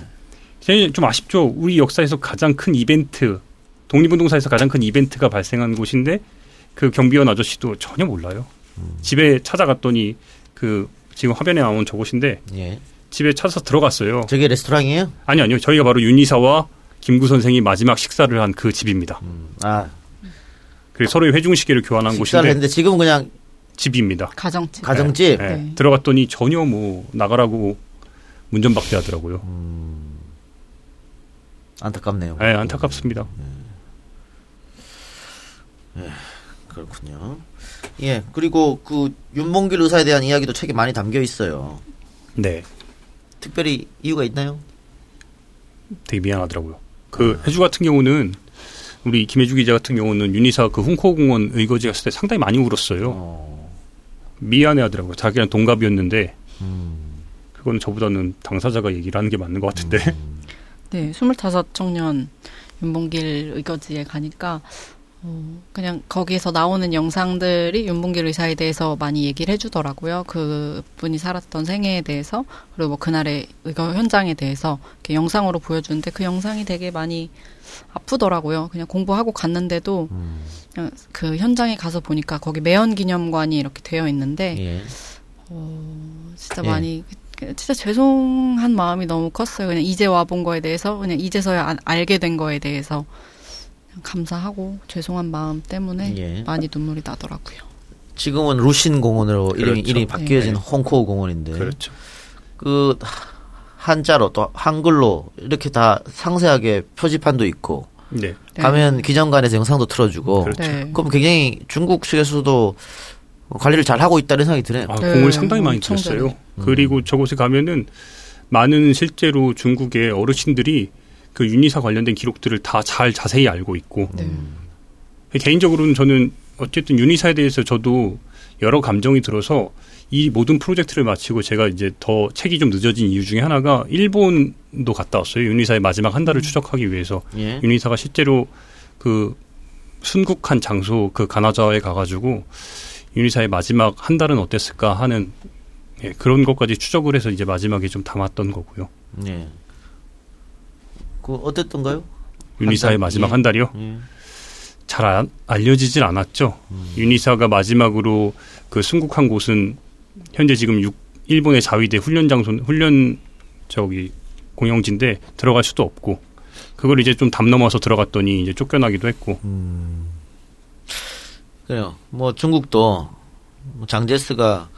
제일 좀 아쉽죠. 우리 역사에서 가장 큰 이벤트, 독립운동사에서 가장 큰 이벤트가 발생한 곳인데 그 경비원 아저씨도 전혀 몰라요. 집에 찾아갔더니 그 지금 화면에 나온 저곳인데 예. 집에 찾아서 들어갔어요. 저게 레스토랑이에요? 아니 아니요. 저희가 바로 윤희사와 김구 선생이 마지막 식사를 한 그 집입니다. 아, 그리고 서로의 회중 시계를 교환한 식사를 곳인데 했는데 지금은 그냥 집입니다. 가정집. 가정집. 예, 네. 들어갔더니 전혀 뭐 나가라고 문전박대하더라고요. 안타깝네요. 예, 안타깝습니다. 그렇군요. 예. 그리고 그 윤봉길 의사에 대한 이야기도 책에 많이 담겨 있어요. 네, 특별히 이유가 있나요? 되게 미안하더라고요. 그 해주 같은 경우는 우리 김혜주 기자 같은 경우는 윤희사 그 훈코공원 의거지 갔을 때 상당히 많이 울었어요. 어. 미안해하더라고요. 자기랑 동갑이었는데 그건 저보다는 당사자가 얘기를 하는 게 맞는 것 같은데. 네, 25 청년 윤봉길 의거지에 가니까 어, 그냥 거기에서 나오는 영상들이 윤봉길 의사에 대해서 많이 얘기를 해주더라고요. 그 분이 살았던 생애에 대해서 그리고 뭐 그날의 의거 현장에 대해서 이렇게 영상으로 보여주는데 그 영상이 되게 많이 아프더라고요. 그냥 공부하고 갔는데도 그냥 그 현장에 가서 보니까 거기 매연 기념관이 이렇게 되어 있는데 예. 어, 진짜 예. 많이 그- 진짜 죄송한 마음이 너무 컸어요. 그냥 이제 와 본 거에 대해서 그냥 이제서야 안- 알게 된 거에 대해서 감사하고 죄송한 마음 때문에 예. 많이 눈물이 나더라고요. 지금은 루신 공원으로 이름이 그렇죠. 이름이 바뀌어진 네. 홍코우 공원인데 그렇죠. 그 한자로 또 한글로 이렇게 다 상세하게 표지판도 있고 네. 네. 가면 기념관에서 영상도 틀어주고 그렇죠. 네. 그럼 굉장히 중국 측에서도 관리를 잘 하고 있다는 생각이 드네요. 아, 네, 공을 상당히 많이 들였어요. 잘해요. 그리고 저곳에 가면은 많은 실제로 중국의 어르신들이 그 윤희사 관련된 기록들을 다 잘 자세히 알고 있고 네. 개인적으로는 저는 어쨌든 윤희사에 대해서 저도 여러 감정이 들어서 이 모든 프로젝트를 마치고 제가 이제 더 책이 좀 늦어진 이유 중에 하나가 일본도 갔다 왔어요. 윤희사의 마지막 한 달을 추적하기 위해서 예. 윤희사가 실제로 그 순국한 장소 그 가나자에 가가지고 윤희사의 마지막 한 달은 어땠을까 하는 예, 그런 것까지 추적을 해서 이제 마지막에 좀 담았던 거고요. 예. 그 어땠던가요? 달, 마지막 예. 한 달이요. 예. 잘 안- 알려지질 않았죠. 윤희사가 마지막으로 그 순국한 곳은 현재 지금 육, 일본의 자위대 훈련 장소 훈련 저기 공영지인데 들어갈 수도 없고 그걸 이제 좀 담 넘어서 들어갔더니 이제 쫓겨나기도 했고 그래요. 뭐 중국도 뭐 장제스가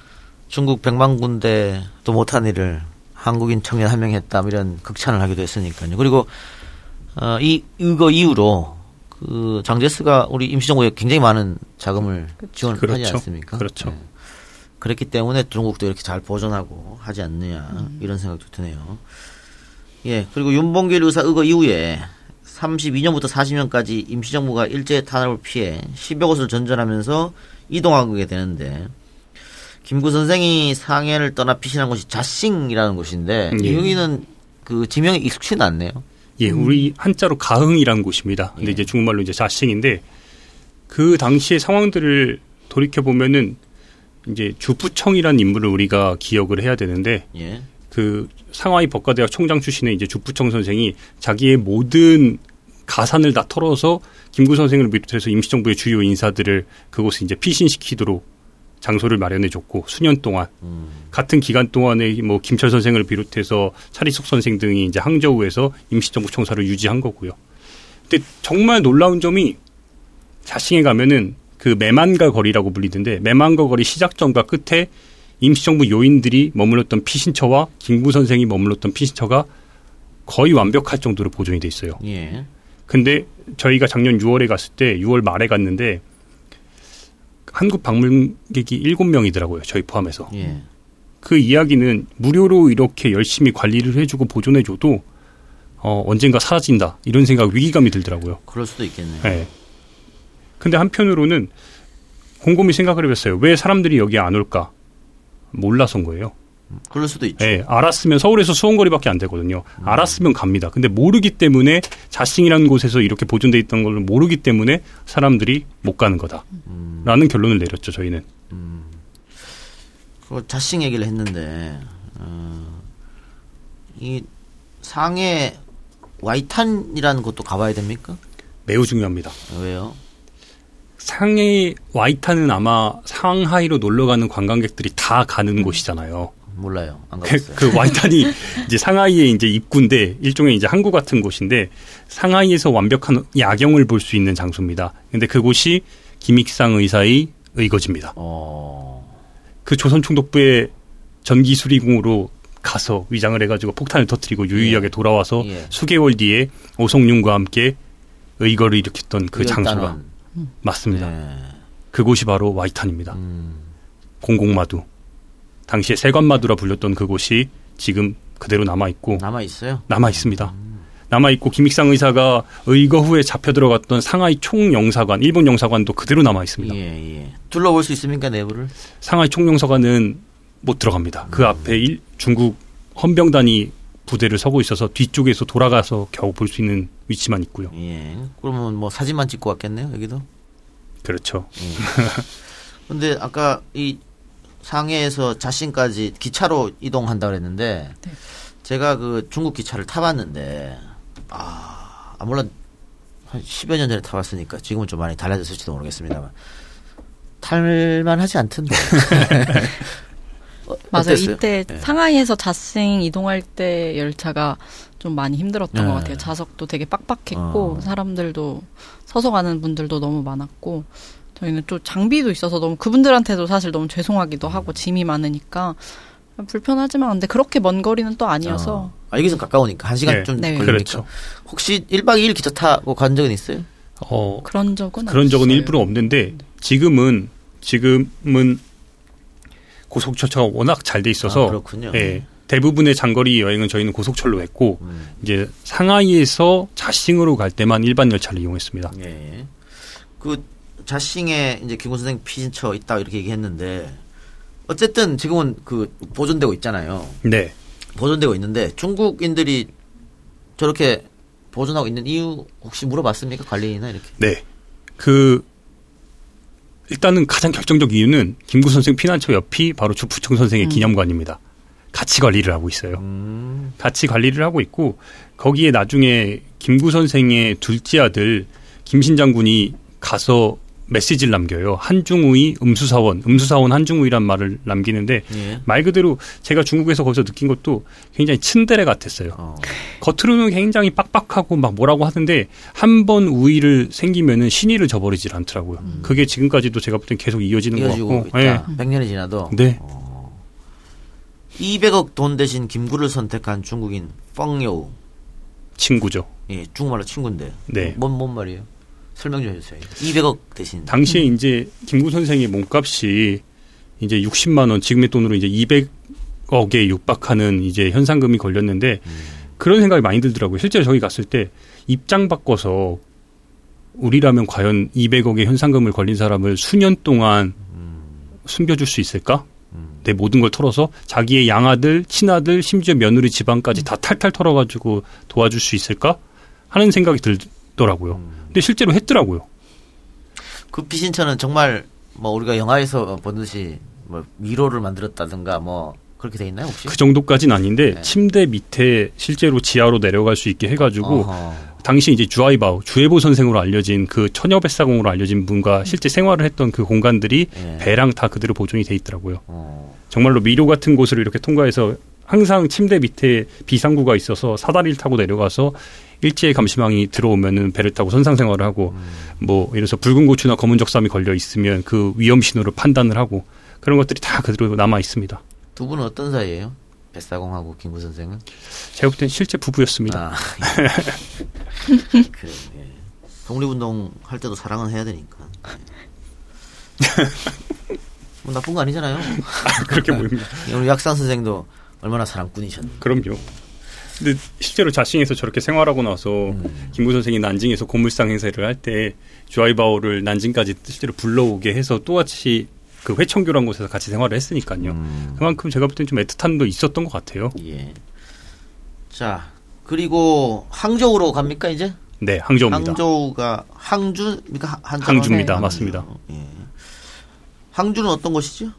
중국 백만 군데도 못한 일을 한국인 청년 한 명 했다 뭐 이런 극찬을 하기도 했으니까요. 그리고 어, 이 이거 이후로 그 장제스가 우리 임시정부에 굉장히 많은 자금을 지원하지 그렇죠. 않습니까? 그렇죠. 네. 그렇기 때문에 중국도 이렇게 잘 보존하고 하지 않느냐 이런 생각도 드네요. 예 그리고 윤봉길 의사 의거 이후에 32년부터 40년까지 임시정부가 일제 탄압을 피해 10여 곳을 전전하면서 이동하게 되는데 김구 선생이 상해를 떠나 피신한 곳이 자싱이라는 곳인데 예. 여기는 그 지명이 익숙치는 않네요. 예, 우리 한자로 가흥이라는 곳입니다. 근데 예. 이제 중국말로 이제 자싱인데 그 당시의 상황들을 돌이켜 보면은 이제 주부청이라는 인물을 우리가 기억을 해야 되는데 예. 그 상하이 법과대학 총장 출신의 이제 주부청 선생이 자기의 모든 가산을 다 털어서 김구 선생을 비롯해서 임시정부의 주요 인사들을 그곳에 이제 피신시키도록 장소를 마련해 줬고 수년 동안 같은 기간 동안에 뭐 김철 선생을 비롯해서 차리숙 선생 등이 이제 항저우에서 임시정부 총사를 유지한 거고요. 근데 정말 놀라운 점이 자싱에 가면은 그 매만가 거리라고 불리던데 매만가 거리 시작점과 끝에 임시정부 요인들이 머물렀던 피신처와 김구 선생이 머물렀던 피신처가 거의 완벽할 정도로 보존이 돼 있어요. 예. 근데 저희가 작년 6월에 갔을 때 6월 말에 갔는데 한국 방문객이 7명이더라고요. 저희 포함해서. 예. 그 이야기는 무료로 이렇게 열심히 관리를 해주고 보존해줘도 어, 언젠가 사라진다 이런 생각 위기감이 들더라고요. 그럴 수도 있겠네요. 네. 근데 한편으로는 곰곰이 생각을 해봤어요. 왜 사람들이 여기 안 올까? 몰라서인 거예요. 그럴 수도 있죠. 예, 알았으면 서울에서 수원거리밖에 안 되거든요. 알았으면 갑니다. 근데 모르기 때문에 자싱이라는 곳에서 이렇게 보존돼 있던 걸 모르기 때문에 사람들이 못 가는 거다. 라는 결론을 내렸죠, 저희는. 그 자싱 얘기를 했는데 어, 이 상해 와이탄이라는 곳도 가봐야 됩니까? 매우 중요합니다. 왜요? 상해 와이탄은 아마 상하이로 놀러 가는 관광객들이 다 가는 곳이잖아요. 몰라요. 안 그, 가봤어요. 그 와이탄이 이제 상하이의 이제 입구인데 일종의 이제 항구 같은 곳인데 상하이에서 완벽한 야경을 볼 수 있는 장소입니다. 근데 그곳이 김익상 의사의 의거지입니다. 어, 그 조선 총독부의 전기 수리공으로 가서 위장을 해가지고 폭탄을 터뜨리고 유유하게 돌아와서 예. 수개월 뒤에 오성룡과 함께 의거를 일으켰던 그 장소가 일단은, 맞습니다. 네. 그곳이 바로 와이탄입니다. 음, 공공마두. 당시에 세관마두라 불렸던 그곳이 지금 그대로 남아 있고 남아 있어요. 남아 있습니다. 남아 있고 김익상 의사가 의거 후에 잡혀 들어갔던 상하이 총영사관, 일본 영사관도 그대로 남아 있습니다. 예, 예. 둘러볼 수 있습니까 내부를? 상하이 총영사관은 못 들어갑니다. 그 앞에 일- 중국 헌병단이 부대를 서고 있어서 뒤쪽에서 돌아가서 겨우 볼 수 있는 위치만 있고요. 예. 그러면 뭐 사진만 찍고 왔겠네요 여기도. 그렇죠. 근데 아까 이 상해에서 자신까지 기차로 이동한다 그랬는데 제가 그 중국 기차를 타봤는데 아, 아 물론 한 10여 년 전에 타봤으니까 지금은 좀 많이 달라졌을지도 모르겠습니다만 탈만 하지 않던데. 어, 맞아요. 어땠어요? 이때 예. 상하이에서 자싱 이동할 때 열차가 좀 많이 힘들었던 네. 것 같아요. 좌석도 되게 빡빡했고 어. 사람들도 서서 가는 분들도 너무 많았고 저희는 또 장비도 있어서 너무 그분들한테도 사실 너무 죄송하기도 하고 짐이 많으니까 불편하지만 근데 그렇게 먼 거리는 또 아니어서 어. 아, 여기서 가까우니까 한 시간 네. 좀 네. 걸리니까. 그렇죠. 혹시 1박 2일 기차 타고 간 적은 있어요? 어, 그런 적은 그런 적은 없어요. 일부러 없는데 지금은 지금은 고속철차가 워낙 잘 돼 있어서 아, 그렇군요. 예, 대부분의 장거리 여행은 저희는 고속철로 했고 음. 이제 상하이에서 자싱으로 갈 때만 일반 열차를 이용했습니다. 예. 그 자싱에 이제 김구 선생 피신처 있다 이렇게 얘기했는데 어쨌든 지금은 그 보존되고 있잖아요. 네. 보존되고 있는데 중국인들이 저렇게 보존하고 있는 이유 혹시 물어봤습니까? 관리나 이렇게. 네. 그 일단은 가장 결정적 이유는 김구 선생 피난처 옆이 바로 주푸청 선생의 음. 기념관입니다. 같이 관리를 하고 있어요. 음. 같이 관리를 하고 있고 거기에 나중에 김구 선생의 둘째 아들 김신 장군이 가서 메시지를 남겨요. 한중우의 음수사원, 음수사원 한중우이란 말을 남기는데 예. 말 그대로 제가 중국에서 거기서 느낀 것도 굉장히 츤데레 같았어요. 어. 겉으로는 굉장히 빡빡하고 막 뭐라고 하는데 한 번 우위를 생기면은 신의를 저버리질 않더라고요. 그게 지금까지도 제가 볼 땐 계속 이어지는 것 같고. 있다. 100년이 지나도. 네. 200억 돈 대신 김구를 선택한 중국인 펑여우. 친구죠. 예, 중국말로 친구인데. 네. 뭔, 뭔 말이에요? 설명 좀 해주세요. 200억 대신. 당시에 이제 김구 선생의 몸값이 이제 60만 원, 지금의 돈으로 이제 200억에 육박하는 이제 현상금이 걸렸는데 그런 생각이 많이 들더라고요. 실제로 저기 갔을 때 입장 바꿔서 우리라면 과연 200억의 현상금을 걸린 사람을 수년 동안 숨겨줄 수 있을까? 내 모든 걸 털어서 자기의 양아들, 친아들, 심지어 며느리 집안까지 다 탈탈 털어가지고 도와줄 수 있을까? 하는 생각이 들더라고요. 근데 실제로 했더라고요. 그 피신처는 정말 뭐 우리가 영화에서 보듯이 뭐 위로를 만들었다든가 뭐 그렇게 돼 있나요 혹시? 그 정도까지는 아닌데 네. 침대 밑에 실제로 지하로 내려갈 수 있게 해가지고 어허. 당시 이제 주아이바오 주해보 선생으로 알려진 그 처녀 뱃사공으로 알려진 분과 실제 생활을 했던 그 공간들이 예. 배랑 다 그대로 보존이 돼 있더라고요. 어. 정말로 미로 같은 곳을 이렇게 통과해서 항상 침대 밑에 비상구가 있어서 사다리를 타고 내려가서 일제의 감시망이 들어오면은 배를 타고 선상 생활을 하고 뭐 이래서 붉은 고추나 검은 적삼이 걸려 있으면 그 위험 신호를 판단을 하고 그런 것들이 다 그대로 남아 있습니다. 두 분은 어떤 사이예요? 뱃사공하고 김구 선생은? 제가 볼 땐 실제 부부였습니다. 아, 예. 그래, 예. 독립운동 할 때도 사랑은 해야 되니까. 예. 뭐 나쁜 거 아니잖아요. 그렇게 보입니다. 우리 약산 선생도 얼마나 사랑꾼이셨는데. 그럼요. 근데 실제로 자신에서 저렇게 생활하고 나서 음. 김구 선생이 난징에서 고물상 행사를 할 때 주아이바오를 난징까지 실제로 불러오게 해서 또다시 그 회청교란 곳에서 같이 생활을 했으니까요. 음. 그만큼 제가 볼땐좀 애틋함도 있었던 것 같아요. 예. 자, 그리고 항저우로 갑니까, 이제? 네, 항저우입니다. 항저우가 항주입니까? 항주입니다. 하나요? 맞습니다. 예. 항주는 어떤 곳이죠?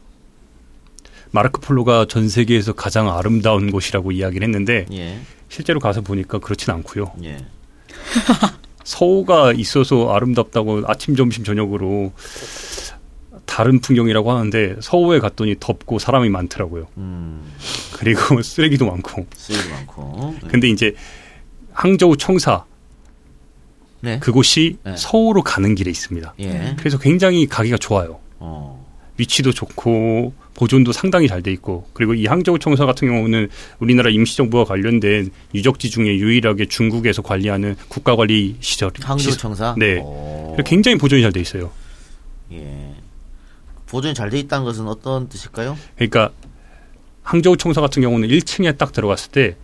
마르크 폴로가 전 세계에서 가장 아름다운 곳이라고 이야기를 했는데 예. 실제로 가서 보니까 그렇진 않고요. 예. 서우가 있어서 아름답다고 아침, 점심, 저녁으로 다른 풍경이라고 하는데 서우에 갔더니 덥고 사람이 많더라고요. 음, 그리고 쓰레기도 많고. 쓰레기 많고. 예. 근데 이제 항저우 청사 네. 그곳이 네. 서우로 가는 길에 있습니다. 예. 그래서 굉장히 가기가 좋아요. 어. 위치도 좋고 보존도 상당히 잘 돼 있고 그리고 이 항저우 청사 같은 경우는 우리나라 임시정부와 관련된 유적지 중에 유일하게 중국에서 관리하는 국가관리 시절 항저우 시- 청사? 네 오. 굉장히 보존이 잘 돼 있어요. 예. 보존이 잘 돼 있다는 것은 어떤 뜻일까요? 그러니까 항저우 청사 같은 경우는 1층에 딱 들어갔을 때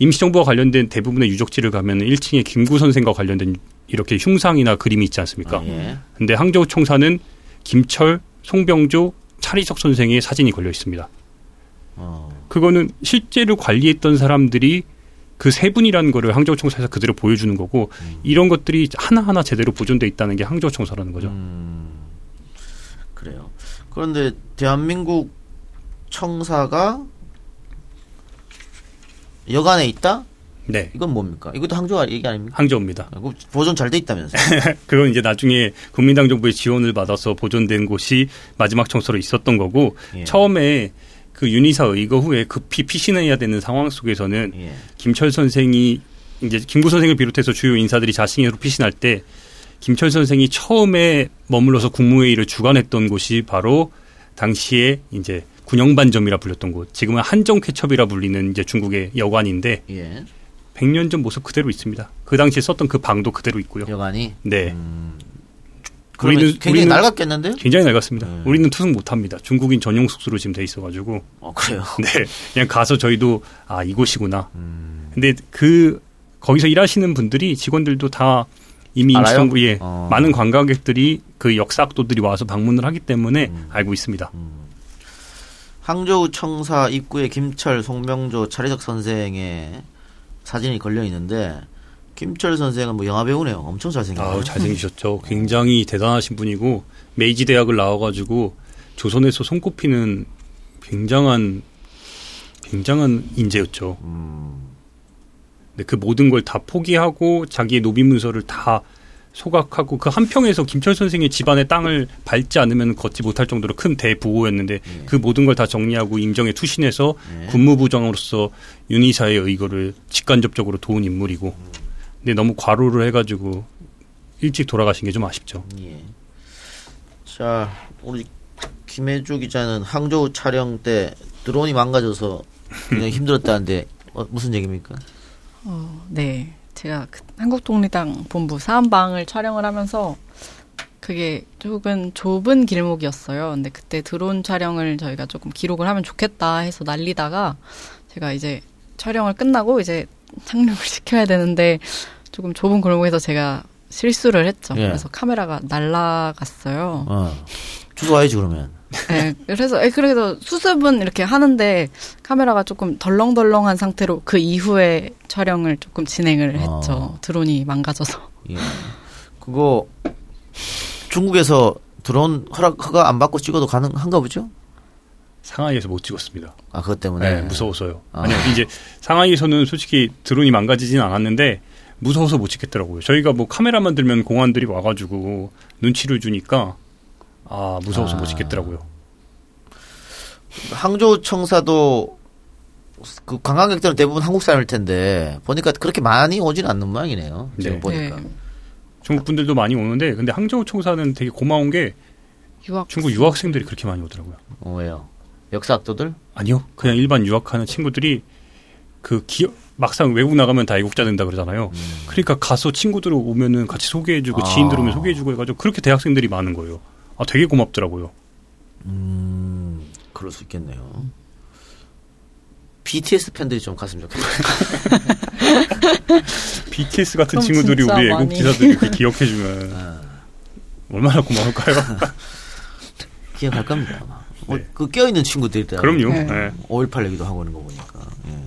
임시정부와 관련된 대부분의 유적지를 가면 1층에 김구 선생과 관련된 이렇게 흉상이나 그림이 있지 않습니까? 아, 예. 근데 항저우 청사는 김철, 송병조, 차리석 선생의 사진이 걸려 있습니다. 어. 그거는 실제로 관리했던 사람들이 그 세 분이라는 거를 항저우 청사에서 그대로 보여주는 거고 이런 것들이 하나하나 제대로 보존돼 있다는 게 항저우 청사라는 거죠. 음, 그래요. 그런데 대한민국 청사가 여간에 있다? 네. 이건 뭡니까? 이것도 항저우 얘기 아닙니까? 항저우입니다. 그거 보존 잘 돼 있다면서. 그건 이제 나중에 국민당 정부의 지원을 받아서 보존된 곳이 마지막 청소로 있었던 거고 예. 처음에 그 윤희사 의거 후에 급히 피신해야 되는 상황 속에서는 예. 김철 선생이 이제 김구 선생을 비롯해서 주요 인사들이 자신으로 피신할 때 김철 선생이 처음에 머물러서 국무회의를 주관했던 곳이 바로 당시에 이제 군영반점이라 불렸던 곳, 지금은 한정쾌첩이라 불리는 이제 중국의 여관인데 예. 100년 전 모습 그대로 있습니다. 그 당시에 썼던 그 방도 그대로 있고요. 여간이. 네. 그러면 우리는- 굉장히 우리는- 낡았겠는데요? 굉장히 낡았습니다. 네. 우리는 투숙 못합니다. 중국인 전용 숙소로 지금 돼 있어가지고. 어, 그래요. 네, 그냥 가서 저희도 아 이곳이구나. 음. 근데 그 거기서 일하시는 분들이 직원들도 다 이미? 임시정부에 어. 많은 관광객들이 그 역사학도들이 와서 방문을 하기 때문에 음. 알고 있습니다. 항저우 청사 입구에 김철, 송명조, 차리석 선생의 사진이 걸려 있는데 김철 선생은 뭐 영화 배우네요. 엄청 잘생겼어요. 잘생기셨죠. 굉장히 대단하신 분이고 메이지 대학을 나와가지고 조선에서 손꼽히는 굉장한 굉장한 인재였죠. 음. 근데 그 모든 걸 다 포기하고 자기의 노비 문서를 다 소각하고 그 한평에서 김철 선생의 집안의 땅을 밟지 않으면 걷지 못할 정도로 큰 대부호였는데 그 모든 걸 다 정리하고 임정에 투신해서 네. 군무부장으로서 윤희사의 의거를 직간접적으로 도운 인물이고 근데 너무 과로를 해가지고 일찍 돌아가신 게 좀 아쉽죠. 예. 자, 우리 김혜주 기자는 항저우 촬영 때 드론이 망가져서 굉장히 힘들었다는데 어, 무슨 얘기입니까? 어, 네. 제가 그 한국독립당 본부 사안방을 촬영을 하면서 그게 조금 좁은 길목이었어요. 근데 그때 드론 촬영을 저희가 조금 기록을 하면 좋겠다 해서 날리다가 제가 이제 촬영을 끝나고 이제 착륙을 시켜야 되는데 조금 좁은 골목에서 제가 실수를 했죠. 예. 그래서 카메라가 날라갔어요. 어. 주워와야지 그러면. 네, 그래서 예, 그래서 수습은 이렇게 하는데 카메라가 조금 덜렁덜렁한 상태로 그 이후에 촬영을 조금 진행을 했죠. 어. 드론이 망가져서. 예. 그거 중국에서 드론 허락 허가 안 받고 찍어도 가능한가 보죠? 상하이에서 못 찍었습니다. 아 그것 때문에 네, 무서워서요. 아. 아니요, 이제 상하이에서는 솔직히 드론이 망가지진 않았는데 무서워서 못 찍겠더라고요. 저희가 뭐 카메라만 들면 공안들이 와가지고 눈치를 주니까 아 무서워서 못 찍겠더라고요. 항저우 청사도 그 관광객들은 대부분 한국 사람일 텐데 보니까 그렇게 많이 오진 않는 모양이네요. 지금 네. 보니까. 네. 중국 분들도 많이 오는데 근데 항저우 총사는 되게 고마운 게 유학 중국 유학생들이 그렇게 많이 오더라고요. 어, 왜요? 역사학도들? 아니요, 그냥 일반 유학하는 친구들이 그 기, 막상 외국 나가면 다 애국자 된다 그러잖아요. 그러니까 가서 친구들 오면은 같이 소개해주고 아. 지인들 오면 소개해주고 해가지고 그렇게 대학생들이 많은 거예요. 아 되게 고맙더라고요. 음, 그럴 수 있겠네요. BTS 팬들이 좀 갔으면 좋겠어요. BTS 같은 친구들이 우리 애국 많이. 기사들이 이렇게 기억해주면 아, 얼마나 고마울까요? 기억할 겁니다. 아마. 뭐, 네. 그 껴있는 친구들이 있다. 그럼요. 네. 네. 5.18 얘기도 하고 있는 거 보니까. 예.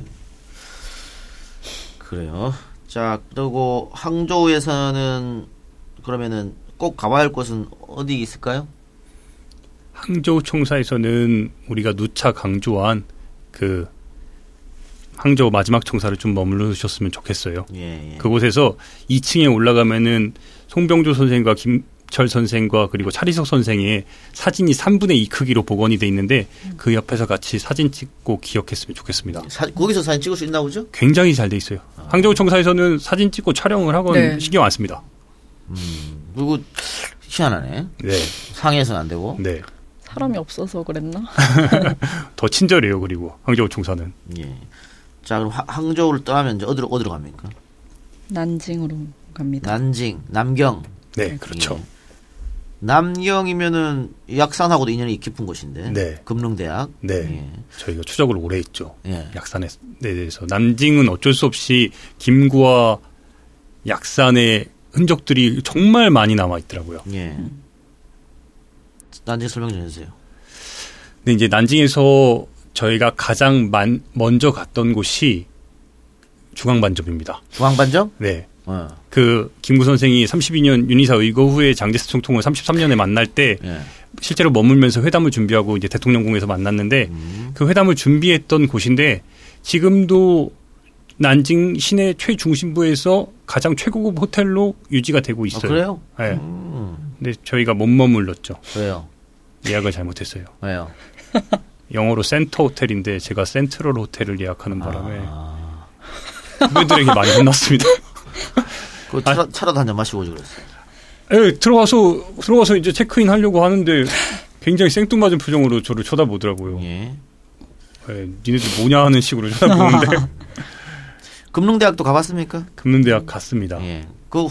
그래요. 자, 그리고 항저우에서는 그러면은 꼭 가봐야 할 곳은 어디 있을까요? 항저우 총사에서는 우리가 누차 강조한 그 항저우 마지막 총사를 좀 머물러 주셨으면 좋겠어요. 예, 예. 그곳에서 2층에 올라가면은 송병조 선생과 김철 선생과 그리고 차리석 선생의 사진이 3분의 2 크기로 복원이 돼 있는데 그 옆에서 같이 사진 찍고 기억했으면 좋겠습니다. 사- 거기서 사진 찍을 수 있나 보죠? 굉장히 잘 돼 있어요. 항저우 청사에서는 사진 찍고 촬영을 하건 네. 신경 안 씁니다. 그리고 희한하네. 네, 상해에서는 안 되고. 네. 사람이 없어서 그랬나? 더 친절해요. 그리고 항저우 총사는 예. 자, 그럼 하- 항저우를 떠나면 이제 어디로 어디로 갑니까? 난징으로 갑니다. 난징, 남경. 네, 그렇죠. 예. 남경이면은 약산하고도 인연이 깊은 곳인데. 네. 금릉대학. 네. 저희가 추적을 오래 했죠. 예. 예. 약산에 대해서 남징은 어쩔 수 없이 김구와 약산의 흔적들이 정말 많이 남아 있더라고요. 예. 난징 설명 좀 해주세요. 근데 이제 난징에서 저희가 가장 만, 먼저 갔던 곳이 중앙반점입니다. 중앙반점? 네. 어. 그 김구 선생이 32년 윤희사 의거 후에 장제스 총통을 33년에 만날 때 예. 실제로 머물면서 회담을 준비하고 이제 대통령궁에서 만났는데 음. 그 회담을 준비했던 곳인데 지금도 난징 시내 최중심부에서 가장 최고급 호텔로 유지가 되고 아, 있어요. 그래요? 네. 음. 근데 저희가 못 머물렀죠. 왜요? 예약을 잘못했어요. 왜요? 영어로 센터 호텔인데 제가 센트럴 호텔을 예약하는 바람에 아. 후배들에게 많이 혼났습니다. 그 차라, 차라도 한잔 마시고 오지 그랬어요. 예, 들어가서 들어가서 이제 체크인 하려고 하는데 굉장히 생뚱맞은 표정으로 저를 쳐다보더라고요. 예. 예, 니네들 뭐냐 하는 식으로 쳐다보는데 금릉대학도 가봤습니까? 금능대학 갔습니다. 예. 그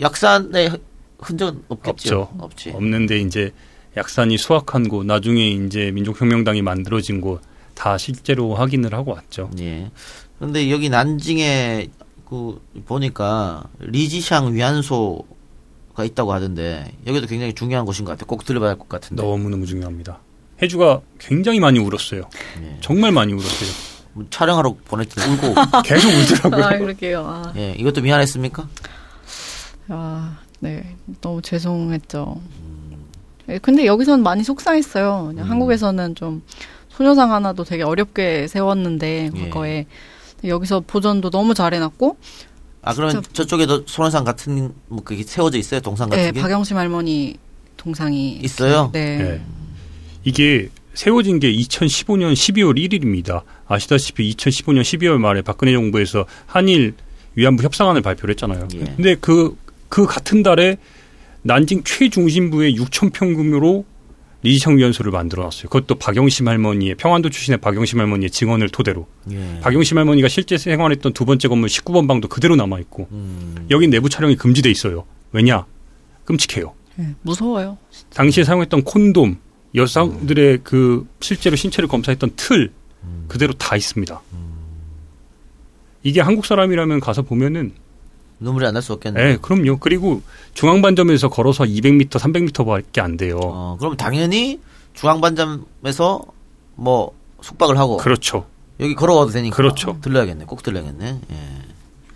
약산의 흔적은 없겠죠. 없죠. 없지. 없는데 이제 약산이 수확한 곳, 나중에 이제 민족혁명당이 만들어진 곳 다 실제로 확인을 하고 왔죠. 예. 그런데 여기 난징에 그 보니까 리지샹 위안소가 있다고 하던데 여기도 굉장히 중요한 곳인 것 같아요. 꼭 들려봐야 할 것 같은데. 너무 너무 중요합니다. 해주가 굉장히 많이 울었어요. 예. 정말 많이 울었어요. 뭐 촬영하러 보냈더니 울고. 계속 울더라고요. 아, 그러게요. 아, 예. 이것도 미안했습니까? 아, 네. 너무 죄송했죠. 예, 근데 여기서는 많이 속상했어요. 그냥 음. 한국에서는 좀 소녀상 하나도 되게 어렵게 세웠는데 예. 과거에 여기서 보존도 너무 잘해놨고 아 그러면 진짜- 저쪽에도 소원상 같은 뭐 그게 세워져 있어요 동상 같은 네, 게 박영심 할머니 동상이 있어요. 네. 네. 이게 세워진 게 2015년 12월 1일입니다. 아시다시피 2015년 12월 말에 박근혜 정부에서 한일 위안부 협상안을 발표를 했잖아요. 예. 근데 그, 그 같은 달에 난징 최중심부의 6천 평금으로 리지청 위원소를 만들어 놨어요. 그것도 박영심 할머니의 평안도 출신의 박영심 할머니의 증언을 토대로 예. 박영심 할머니가 실제 생활했던 두 번째 건물 19번 방도 그대로 남아 있고 음. 여긴 내부 촬영이 금지돼 있어요. 왜냐? 끔찍해요. 네, 무서워요. 당시에 사용했던 콘돔, 여성들의 그 실제로 신체를 검사했던 틀 그대로 다 있습니다. 이게 한국 사람이라면 가서 보면은 눈물이 안 날 수 없겠네. 네, 그럼요. 그리고 중앙 반점에서 걸어서 200m, 300m밖에 안 돼요. 어, 그럼 당연히 중앙 반점에서 뭐 숙박을 하고 그렇죠. 여기 걸어가도 되니까 그렇죠. 들러야겠네. 꼭 들러야겠네. 예.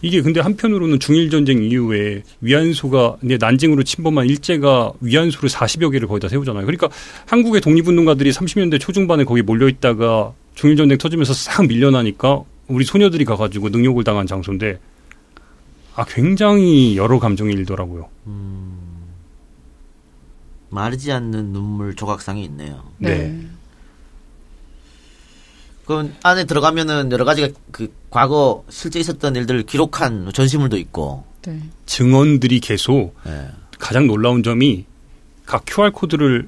이게 근데 한편으로는 중일 전쟁 이후에 위안소가 이제 난징으로 침범한 일제가 위안소를 40여 개를 거의 다 세우잖아요. 그러니까 한국의 독립운동가들이 30년대 초중반에 거기 몰려 있다가 중일 전쟁 터지면서 싹 밀려나니까 우리 소녀들이 가가지고 능욕을 당한 장소인데 아 굉장히 여러 감정이 일더라고요. 마르지 않는 눈물 조각상이 있네요. 네. 그 안에 들어가면은 여러 가지가 그 과거 실제 있었던 일들을 기록한 전시물도 있고. 네. 증언들이 계속 예. 가장 놀라운 점이 각 QR 코드를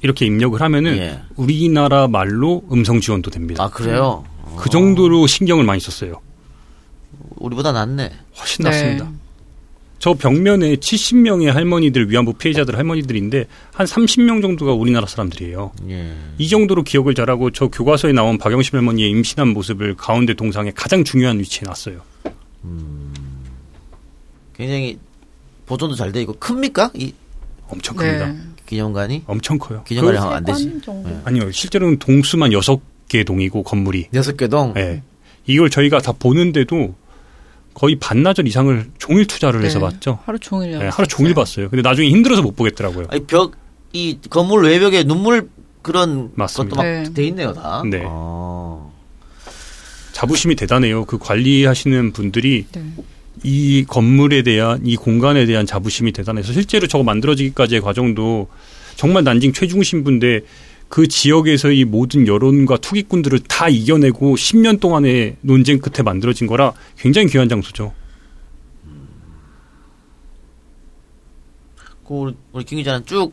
이렇게 입력을 하면은 예. 우리나라 말로 음성 지원도 됩니다. 아 그래요? 그 정도로 신경을 많이 썼어요. 우리보다 낫네. 훨씬 낫습니다. 저 벽면에 70명의 할머니들 위안부 피해자들 할머니들인데 한 30명 정도가 우리나라 사람들이에요. 예. 이 정도로 기억을 잘하고 저 교과서에 나온 박영심 할머니의 임신한 모습을 가운데 동상에 가장 중요한 위치에 놨어요. 굉장히 보존도 잘 돼 있고 큽니까? 이 엄청 네. 큽니다. 기념관이? 엄청 커요. 기념관이 그- 안 되지. 예. 아니요, 실제로는 동수만 6개 동이고 건물이. 여섯 개 동. 예. 이걸 저희가 다 보는데도 거의 반나절 이상을 종일 투자를 해서 네. 봤죠. 하루 종일 예, 하루 종일 봤어요. 근데 나중에 힘들어서 못 보겠더라고요. 아니 벽 이 건물 외벽에 눈물 그런 맞습니다. 것도 막 네. 돼 있네요 다. 네. 어. 자부심이 대단해요. 그 관리하시는 분들이 네. 이 건물에 대한 이 공간에 대한 자부심이 대단해서 실제로 저거 만들어지기까지의 과정도 정말 난징 최중심부인데 그 지역에서의 모든 여론과 투기꾼들을 다 이겨내고 10년 동안의 논쟁 끝에 만들어진 거라 굉장히 귀한 장소죠. 그 우리, 우리 김 기자는 쭉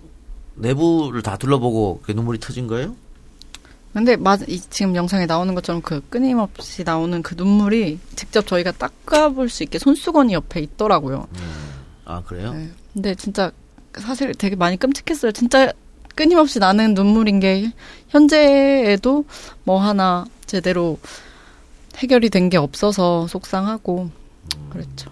내부를 다 둘러보고 그 눈물이 터진 거예요? 근데 맞 이, 지금 영상에 나오는 것처럼 그 끊임없이 나오는 그 눈물이 직접 저희가 닦아볼 수 있게 손수건이 옆에 있더라고요. 아 그래요? 네. 근데 진짜 사실 되게 많이 끔찍했어요. 진짜 끊임없이 나는 눈물인 게 현재에도 뭐 하나 제대로 해결이 된 게 없어서 속상하고 그랬죠.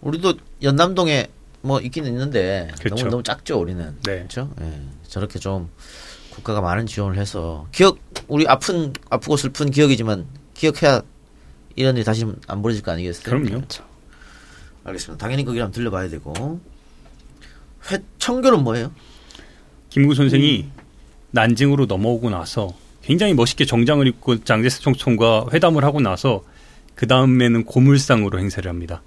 우리도 연남동에 뭐 있긴 있는데 그렇죠. 너무 너무 작죠 우리는. 네. 그렇죠? 예. 저렇게 좀 국가가 많은 지원을 해서 기억 우리 아픈 아프고 슬픈 기억이지만 기억해야 이런 일이 다시 안 벌어질 거 아니겠어요? 그럼요. 알겠습니다. 당연히 거기 한번 들려봐야 되고 회 청교는 뭐예요? 김구 선생이 난징으로 넘어오고 나서 굉장히 멋있게 정장을 입고 장제스 총총과 회담을 하고 나서 그 다음에는 고물상으로 행세를 합니다.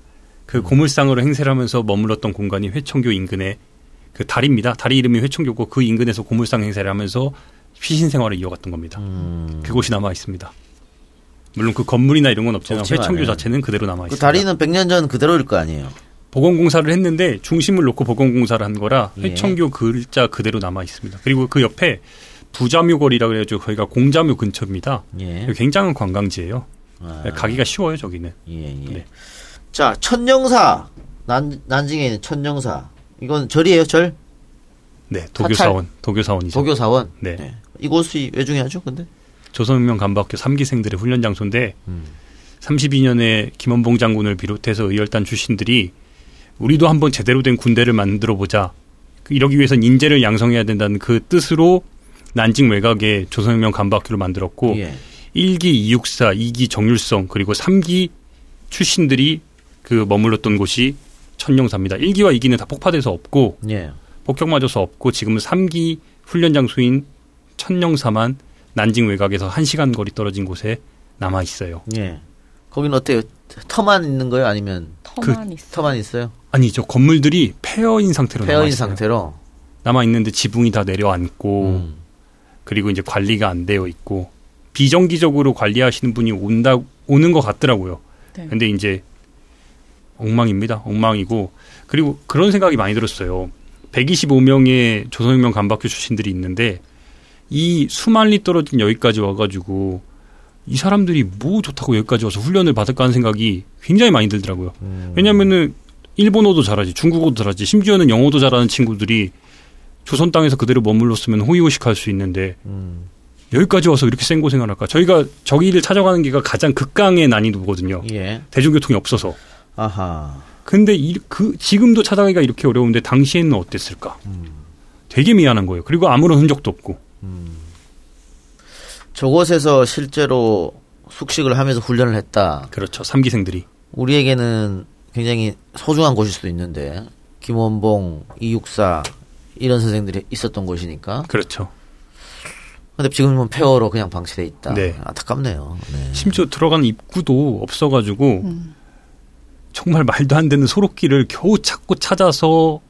그 고물상으로 행세를 하면서 머물렀던 공간이 회청교 인근에 그 다리입니다. 다리 이름이 회청교고 그 인근에서 고물상 행세를 하면서 피신 생활을 이어갔던 겁니다. 그곳이 남아 있습니다. 물론 그 건물이나 이런 건 없지만 없지만, 회청교 예. 자체는 그대로 남아 그 있습니다. 다리는 100년 전 그대로일 거 아니에요. 보건공사를 했는데 중심을 놓고 보건공사를 한 거라 예. 회청교 글자 그대로 남아 있습니다. 그리고 그 옆에 부자묘 거리라고 그래가지고 거기가 공자묘 근처입니다. 예. 굉장한 관광지예요. 아. 가기가 쉬워요 저기는. 예, 예. 네. 자, 천령사. 난, 난징에 있는 천령사. 이건 절이에요, 절? 네, 도교사원, 도교사원이죠. 도교사원. 네. 네. 이곳이 왜 중요하죠, 근데? 조선혁명 간부학교 3기생들의 훈련 장소인데 음. 32년에 김원봉 장군을 비롯해서 의열단 출신들이 우리도 한번 제대로 된 군대를 만들어 보자. 이러기 위해선 인재를 양성해야 된다는 그 뜻으로 난징 외곽에 조선혁명 간부학교를 만들었고 예. 1기 이육사, 2기 정율성, 그리고 3기 출신들이 그 머물렀던 곳이 천령사입니다. 1기와 2기는 다 폭파돼서 없고 예. 폭격 맞아서 없고 지금은 3기 훈련 장소인 천령사만 난징 외곽에서 1시간 거리 떨어진 곳에 남아 있어요. 예. 거기는 어때요? 터만 있는 거예요? 아니면 터만 있어. 터만 있어요? 아니죠. 건물들이 폐허인 상태로 폐허인 있어요. 상태로. 남아 있는데 지붕이 다 내려앉고 음. 그리고 이제 관리가 안 되어 있고 비정기적으로 관리하시는 분이 온다 오는 것 같더라고요. 네. 근데 이제 엉망입니다. 엉망이고 그리고 그런 생각이 많이 들었어요. 125명의 조선혁명 간박교 출신들이 있는데 이 수만리 떨어진 여기까지 와가지고 이 사람들이 뭐 좋다고 여기까지 와서 훈련을 받을까 하는 생각이 굉장히 많이 들더라고요. 왜냐면은 일본어도 잘하지, 중국어도 잘하지, 심지어는 영어도 잘하는 친구들이 조선 땅에서 그대로 머물렀으면 호의호식할 수 있는데 음. 여기까지 와서 이렇게 센 고생을 할까? 저희가 저기를 찾아가는 게가 가장 극강의 난이도거든요. 예. 대중교통이 없어서. 아하. 근데 이, 그 지금도 찾아가기가 이렇게 어려운데 당시에는 어땠을까? 음. 되게 미안한 거예요. 그리고 아무런 흔적도 없고. 저곳에서 실제로 숙식을 하면서 훈련을 했다. 그렇죠. 삼기생들이. 우리에게는 굉장히 소중한 곳일 수도 있는데 김원봉, 이육사 이런 선생들이 있었던 곳이니까. 그렇죠. 근데 지금은 폐허로 그냥 방치돼 있다. 네. 안타깝네요. 네. 심지어 들어가는 입구도 없어가지고 음. 정말 말도 안 되는 소록길을 겨우 찾고 찾아서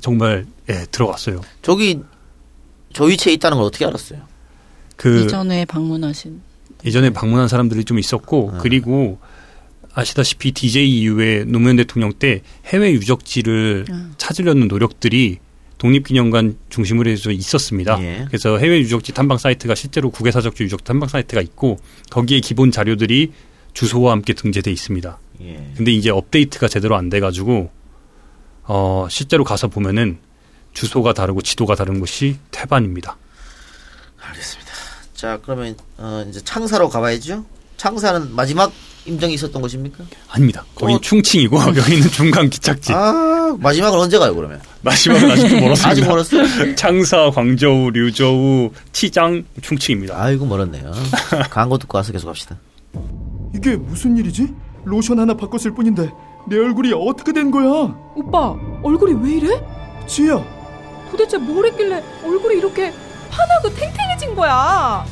정말 예 들어갔어요. 저기 저 위치에 있다는 걸 어떻게 알았어요? 그 이전에 방문하신 예전에 방문한 사람들이 좀 있었고 네. 그리고 아시다시피 DJ 이후에 노무현 대통령 때 해외 유적지를 음. 찾으려는 노력들이 독립기념관 중심으로 해서 있었습니다. 예. 그래서 해외 유적지 탐방 사이트가 실제로 국외사적지 유적 탐방 사이트가 있고 거기에 기본 자료들이 주소와 함께 등재돼 있습니다. 예. 근데 이제 업데이트가 제대로 안 돼가지고 어 실제로 가서 보면은 주소가 다르고 지도가 다른 곳이 태반입니다. 알겠습니다. 자, 그러면 어, 이제 창사로 가봐야죠. 창사는 마지막 임정이 있었던 곳입니까? 아닙니다. 거기는 어. 충칭이고 여기는 중간 기착지. 아, 마지막은 언제 가요, 그러면? 마지막은 아직도 멀었습니다. 아직 멀었어요? 창사, 광저우, 류저우, 치장, 충칭입니다. 아이고, 멀었네요. 광고 듣고 와서 계속 합시다. 이게 무슨 일이지? 로션 하나 바꿨을 뿐인데 내 얼굴이 어떻게 된 거야? 오빠, 얼굴이 왜 이래? 지야, 도대체 뭘 했길래 얼굴이 이렇게 환하고 탱탱해진 거야?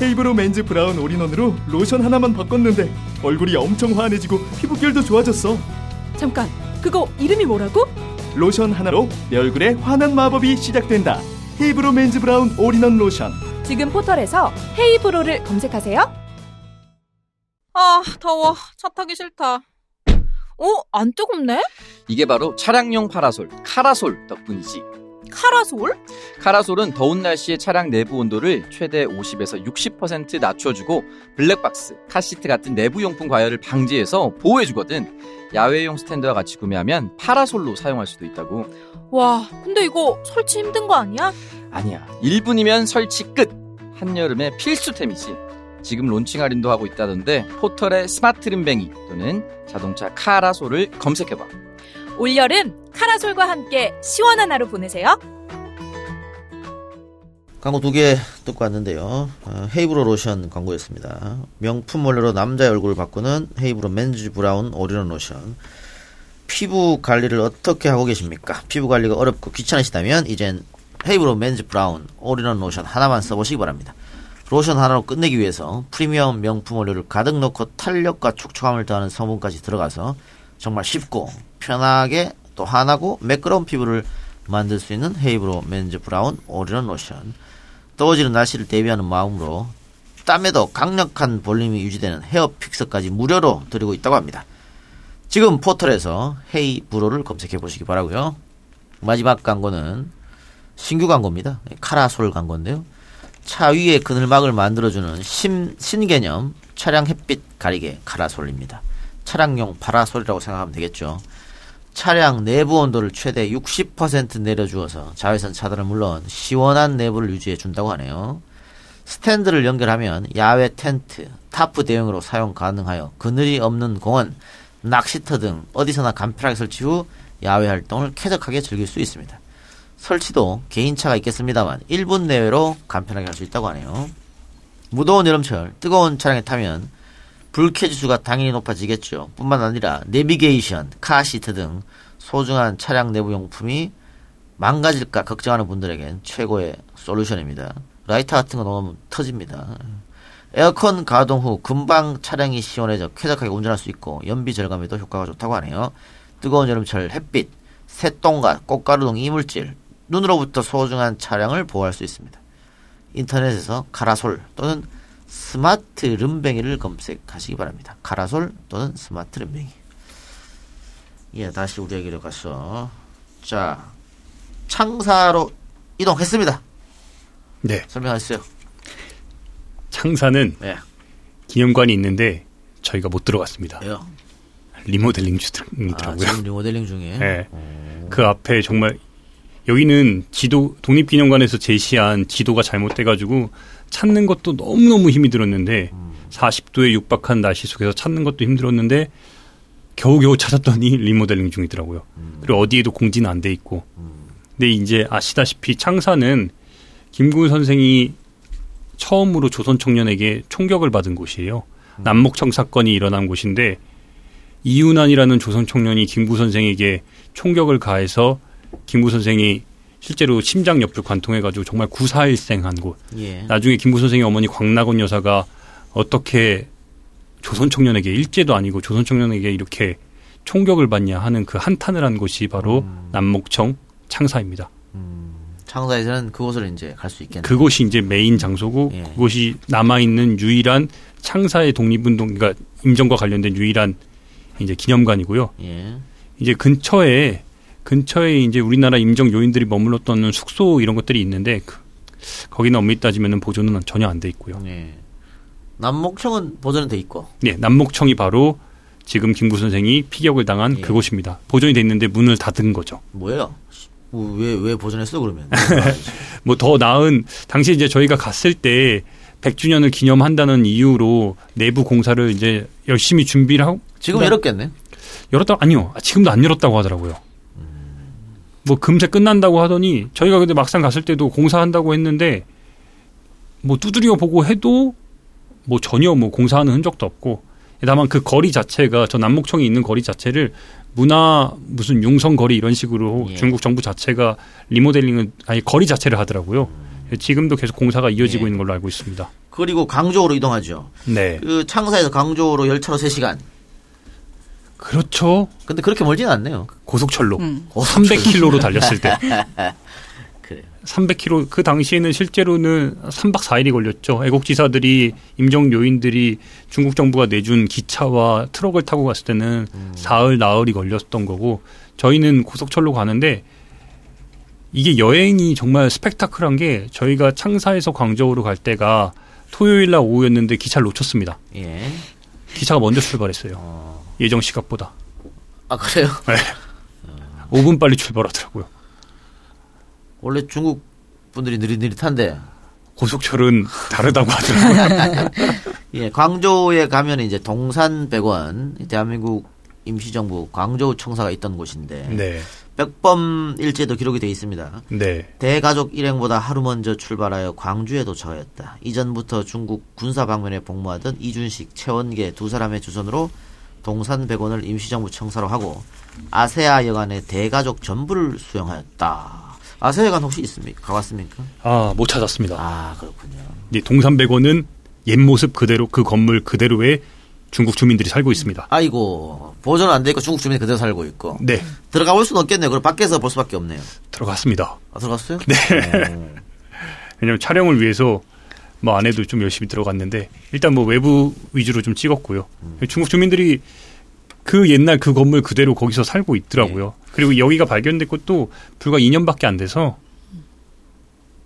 헤이브로 맨즈 브라운 올인원으로 로션 하나만 바꿨는데 얼굴이 엄청 환해지고 피부결도 좋아졌어. 잠깐, 그거 이름이 뭐라고? 로션 하나로 내 얼굴에 환한 마법이 시작된다. 헤이브로 맨즈 브라운 올인원 로션. 지금 포털에서 헤이브로를 검색하세요. 아, 더워. 차 타기 싫다. 어, 안 뜨겁네? 이게 바로 차량용 파라솔, 카라솔 덕분이지. 카라솔? 카라솔은 더운 날씨에 차량 내부 온도를 최대 50에서 60% 낮춰주고 블랙박스, 카시트 같은 내부 용품 과열을 방지해서 보호해주거든. 야외용 스탠드와 같이 구매하면 파라솔로 사용할 수도 있다고. 와, 근데 이거 설치 힘든 거 아니야? 아니야. 1분이면 설치 끝. 한여름의 필수템이지. 지금 론칭 할인도 하고 있다던데 포털에 스마트 림뱅이 또는 자동차 카라솔을 검색해봐. 올여름 카라솔과 함께 시원한 하루 보내세요. 광고 두 개 듣고 왔는데요. 어, 헤이브로 로션 광고였습니다. 명품 원료로 남자의 얼굴을 바꾸는 헤이브로 맨즈 브라운 올인원 로션. 피부 관리를 어떻게 하고 계십니까? 피부 관리가 어렵고 귀찮으시다면 이젠 헤이브로 맨즈 브라운 올인원 로션 하나만 써보시기 바랍니다. 로션 하나로 끝내기 위해서 프리미엄 명품 원료를 가득 넣고 탄력과 촉촉함을 더하는 성분까지 들어가서 정말 쉽고 편하게 또 환하고 매끄러운 피부를 만들 수 있는 헤이브로 맨즈 브라운 올인원 로션. 더워지는 날씨를 대비하는 마음으로 땀에도 강력한 볼륨이 유지되는 헤어 fixer까지 무료로 드리고 있다고 합니다. 지금 포털에서 헤이 브로를 검색해 보시기 바라고요. 마지막 광고는 신규 광고입니다. 카라솔 광고인데요. 차 위에 그늘막을 만들어주는 신, 신개념 차량 햇빛 가리개 카라솔입니다. 차량용 파라솔이라고 생각하면 되겠죠. 차량 내부 온도를 최대 60% 내려주어서 자외선 차단은 물론 시원한 내부를 유지해 준다고 하네요. 스탠드를 연결하면 야외 텐트, 타프 대용으로 사용 가능하여 그늘이 없는 공원, 낚시터 등 어디서나 간편하게 설치 후 야외 활동을 쾌적하게 즐길 수 있습니다. 설치도 개인차가 있겠습니다만 1분 내외로 간편하게 할 수 있다고 하네요. 무더운 여름철 뜨거운 차량에 타면 불쾌 지수가 당연히 높아지겠죠. 뿐만 아니라 내비게이션, 카시트 등 소중한 차량 내부 용품이 망가질까 걱정하는 분들에겐 최고의 솔루션입니다. 라이터 같은 거 넣으면 터집니다. 에어컨 가동 후 금방 차량이 시원해져 쾌적하게 운전할 수 있고 연비 절감에도 효과가 좋다고 하네요. 뜨거운 여름철 햇빛, 새똥과 꽃가루 등 이물질, 눈으로부터 소중한 차량을 보호할 수 있습니다. 인터넷에서 카라솔 또는 스마트 름뱅이를 검색하시기 바랍니다. 카라솔 또는 스마트 름뱅이. 예, 다시 우리 얘기로 가서 자 창사로 이동했습니다. 네. 설명하세요. 창사는 네. 기념관이 있는데 저희가 못 들어갔습니다. 왜요? 리모델링 아, 중이더라고요. 지금 리모델링 중에. 네. 그 앞에 정말 여기는 지도 독립기념관에서 제시한 지도가 잘못돼가지고 찾는 것도 너무 너무 힘이 들었는데 40도에 육박한 날씨 속에서 찾는 것도 힘들었는데 겨우겨우 찾았더니 리모델링 중이더라고요. 그리고 어디에도 공지는 안 돼 있고. 근데 이제 아시다시피 창사는 김구 선생이 처음으로 조선 청년에게 총격을 받은 곳이에요. 남목청 사건이 일어난 곳인데 이윤환이라는 조선 청년이 김구 선생에게 총격을 가해서 김구 선생이 실제로 심장 옆을 관통해가지고 정말 구사일생한 곳. 예. 나중에 김구 선생의 어머니 광락원 여사가 어떻게 조선 청년에게 일제도 아니고 조선 청년에게 이렇게 총격을 받냐 하는 그 한탄을 한 곳이 바로 음. 남목청 창사입니다. 창사에서는 그곳을 이제 갈 수 있겠네. 그곳이 이제 메인 장소고 예. 그곳이 남아 있는 유일한 창사의 독립운동 그러니까 임정과 관련된 유일한 이제 기념관이고요. 예. 이제 근처에 근처에 이제 우리나라 임정 요인들이 머물렀던 숙소 이런 것들이 있는데 그, 거기는 엄밀히 따지면 보존은 전혀 안 돼 있고요. 예. 남목청은 보존은 돼 있고. 네, 남목청이 바로 지금 김구 선생이 피격을 당한 예. 그곳입니다. 보존이 돼 있는데 문을 닫은 거죠. 뭐예요? 왜 왜 보존했어 그러면? 뭐 더 나은 당시 이제 저희가 갔을 때 100주년을 기념한다는 이유로 내부 공사를 이제 열심히 준비를 하고 지금 그다음- 열었겠네. 열었다 아니요 아, 지금도 안 열었다고 하더라고요. 뭐 금세 끝난다고 하더니 저희가 근데 막상 갔을 때도 공사한다고 했는데 뭐 두드려 보고 해도 뭐 전혀 뭐 공사하는 흔적도 없고 다만 그 거리 자체가 저 남목청이 있는 거리 자체를 문화 무슨 융성 거리 이런 식으로 예. 중국 정부 자체가 리모델링을 아니 거리 자체를 하더라고요. 지금도 계속 공사가 이어지고 예. 있는 걸로 알고 있습니다. 그리고 강조로 이동하죠. 네. 그 창사에서 강조로 열차로 3시간. 그렇죠. 근데 그렇게 멀지는 않네요. 고속철로 음. 300km로 달렸을 때 그래요. 300km 그 당시에는 실제로는 3박 4일이 걸렸죠. 애국지사들이 임정 요인들이 중국 정부가 내준 기차와 트럭을 타고 갔을 때는 사흘 나흘이 걸렸던 거고 저희는 고속철로 가는데 이게 여행이 정말 스펙타클한 게 저희가 창사에서 광저우로 갈 때가 토요일 날 오후였는데 기차를 놓쳤습니다. 예. 기차가 먼저 출발했어요. 예정 시각보다. 아 그래요? 네. 5분 빨리 출발하더라고요. 원래 중국 분들이 느릿느릿한데. 고속철은 다르다고 하더라고요. 예, 광저우에 가면 이제 동산백원 대한민국 임시정부 광저우 청사가 있던 곳인데 네. 백범 일제도 기록이 돼 있습니다. 네. 대가족 일행보다 하루 먼저 출발하여 광주에 도착하였다. 이전부터 중국 군사 방면에 복무하던 이준식, 최원계 두 사람의 주선으로 동산백원을 임시정부 청사로 하고 아세아 여관의 대가족 전부를 수용하였다. 아세아 여관 혹시 있습니까? 가봤습니까? 아, 못 찾았습니다. 아, 그렇군요. 네, 동산백원은 옛 모습 그대로 그 건물 그대로의 중국 주민들이 살고 있습니다. 아이고 보존 안 돼 있고 중국 주민이 그대로 살고 있고 네, 들어가 볼 수는 없겠네요. 그럼 밖에서 볼 수밖에 없네요. 들어갔습니다. 아, 들어갔어요? 네. 왜냐면 촬영을 위해서 뭐 안에도 좀 열심히 들어갔는데 일단 뭐 외부 위주로 좀 찍었고요. 중국 주민들이 그 옛날 그 건물 그대로 거기서 살고 있더라고요. 그리고 여기가 발견됐고 또 불과 2년밖에 안 돼서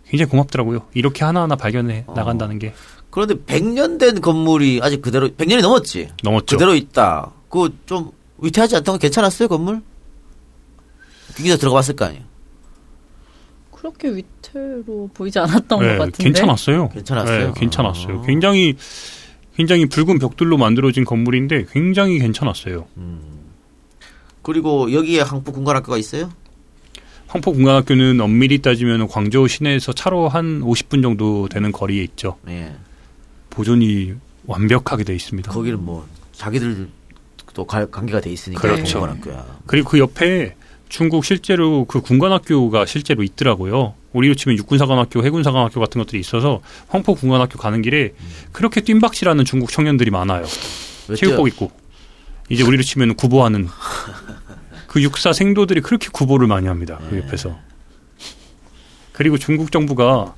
굉장히 고맙더라고요. 이렇게 하나하나 발견해 나간다는 게 그런데 100년 된 건물이 아직 그대로 100년이 넘었지. 넘었죠. 그대로 있다. 그거 좀 위태하지 않던 거 괜찮았어요 건물? 기기자 들어가봤을 거 아니에요. 그렇게 위태로 보이지 않았던 네, 것 같은데. 괜찮았어요. 괜찮았어요? 네, 괜찮았어요. 아. 굉장히 굉장히 붉은 벽돌로 만들어진 건물인데 굉장히 괜찮았어요. 그리고 여기에 항포 군관학교가 있어요? 황포 군관학교는 엄밀히 따지면 광저우 시내에서 차로 한 50분 정도 되는 거리에 있죠. 예. 보존이 완벽하게 돼 있습니다. 거기는 뭐 자기들도 갈- 관계가 돼 있으니까 그렇죠. 군관학교야. 그리고 그 옆에 중국 실제로 그 군관학교가 실제로 있더라고요. 우리로 치면 육군사관학교, 해군사관학교 같은 것들이 있어서 황포 군관학교 가는 길에 그렇게 뜀박질하는 중국 청년들이 많아요. 왜 체육복 입고 이제 우리로 치면 구보하는 그 육사 생도들이 그렇게 구보를 많이 합니다. 그 옆에서 그리고 중국 정부가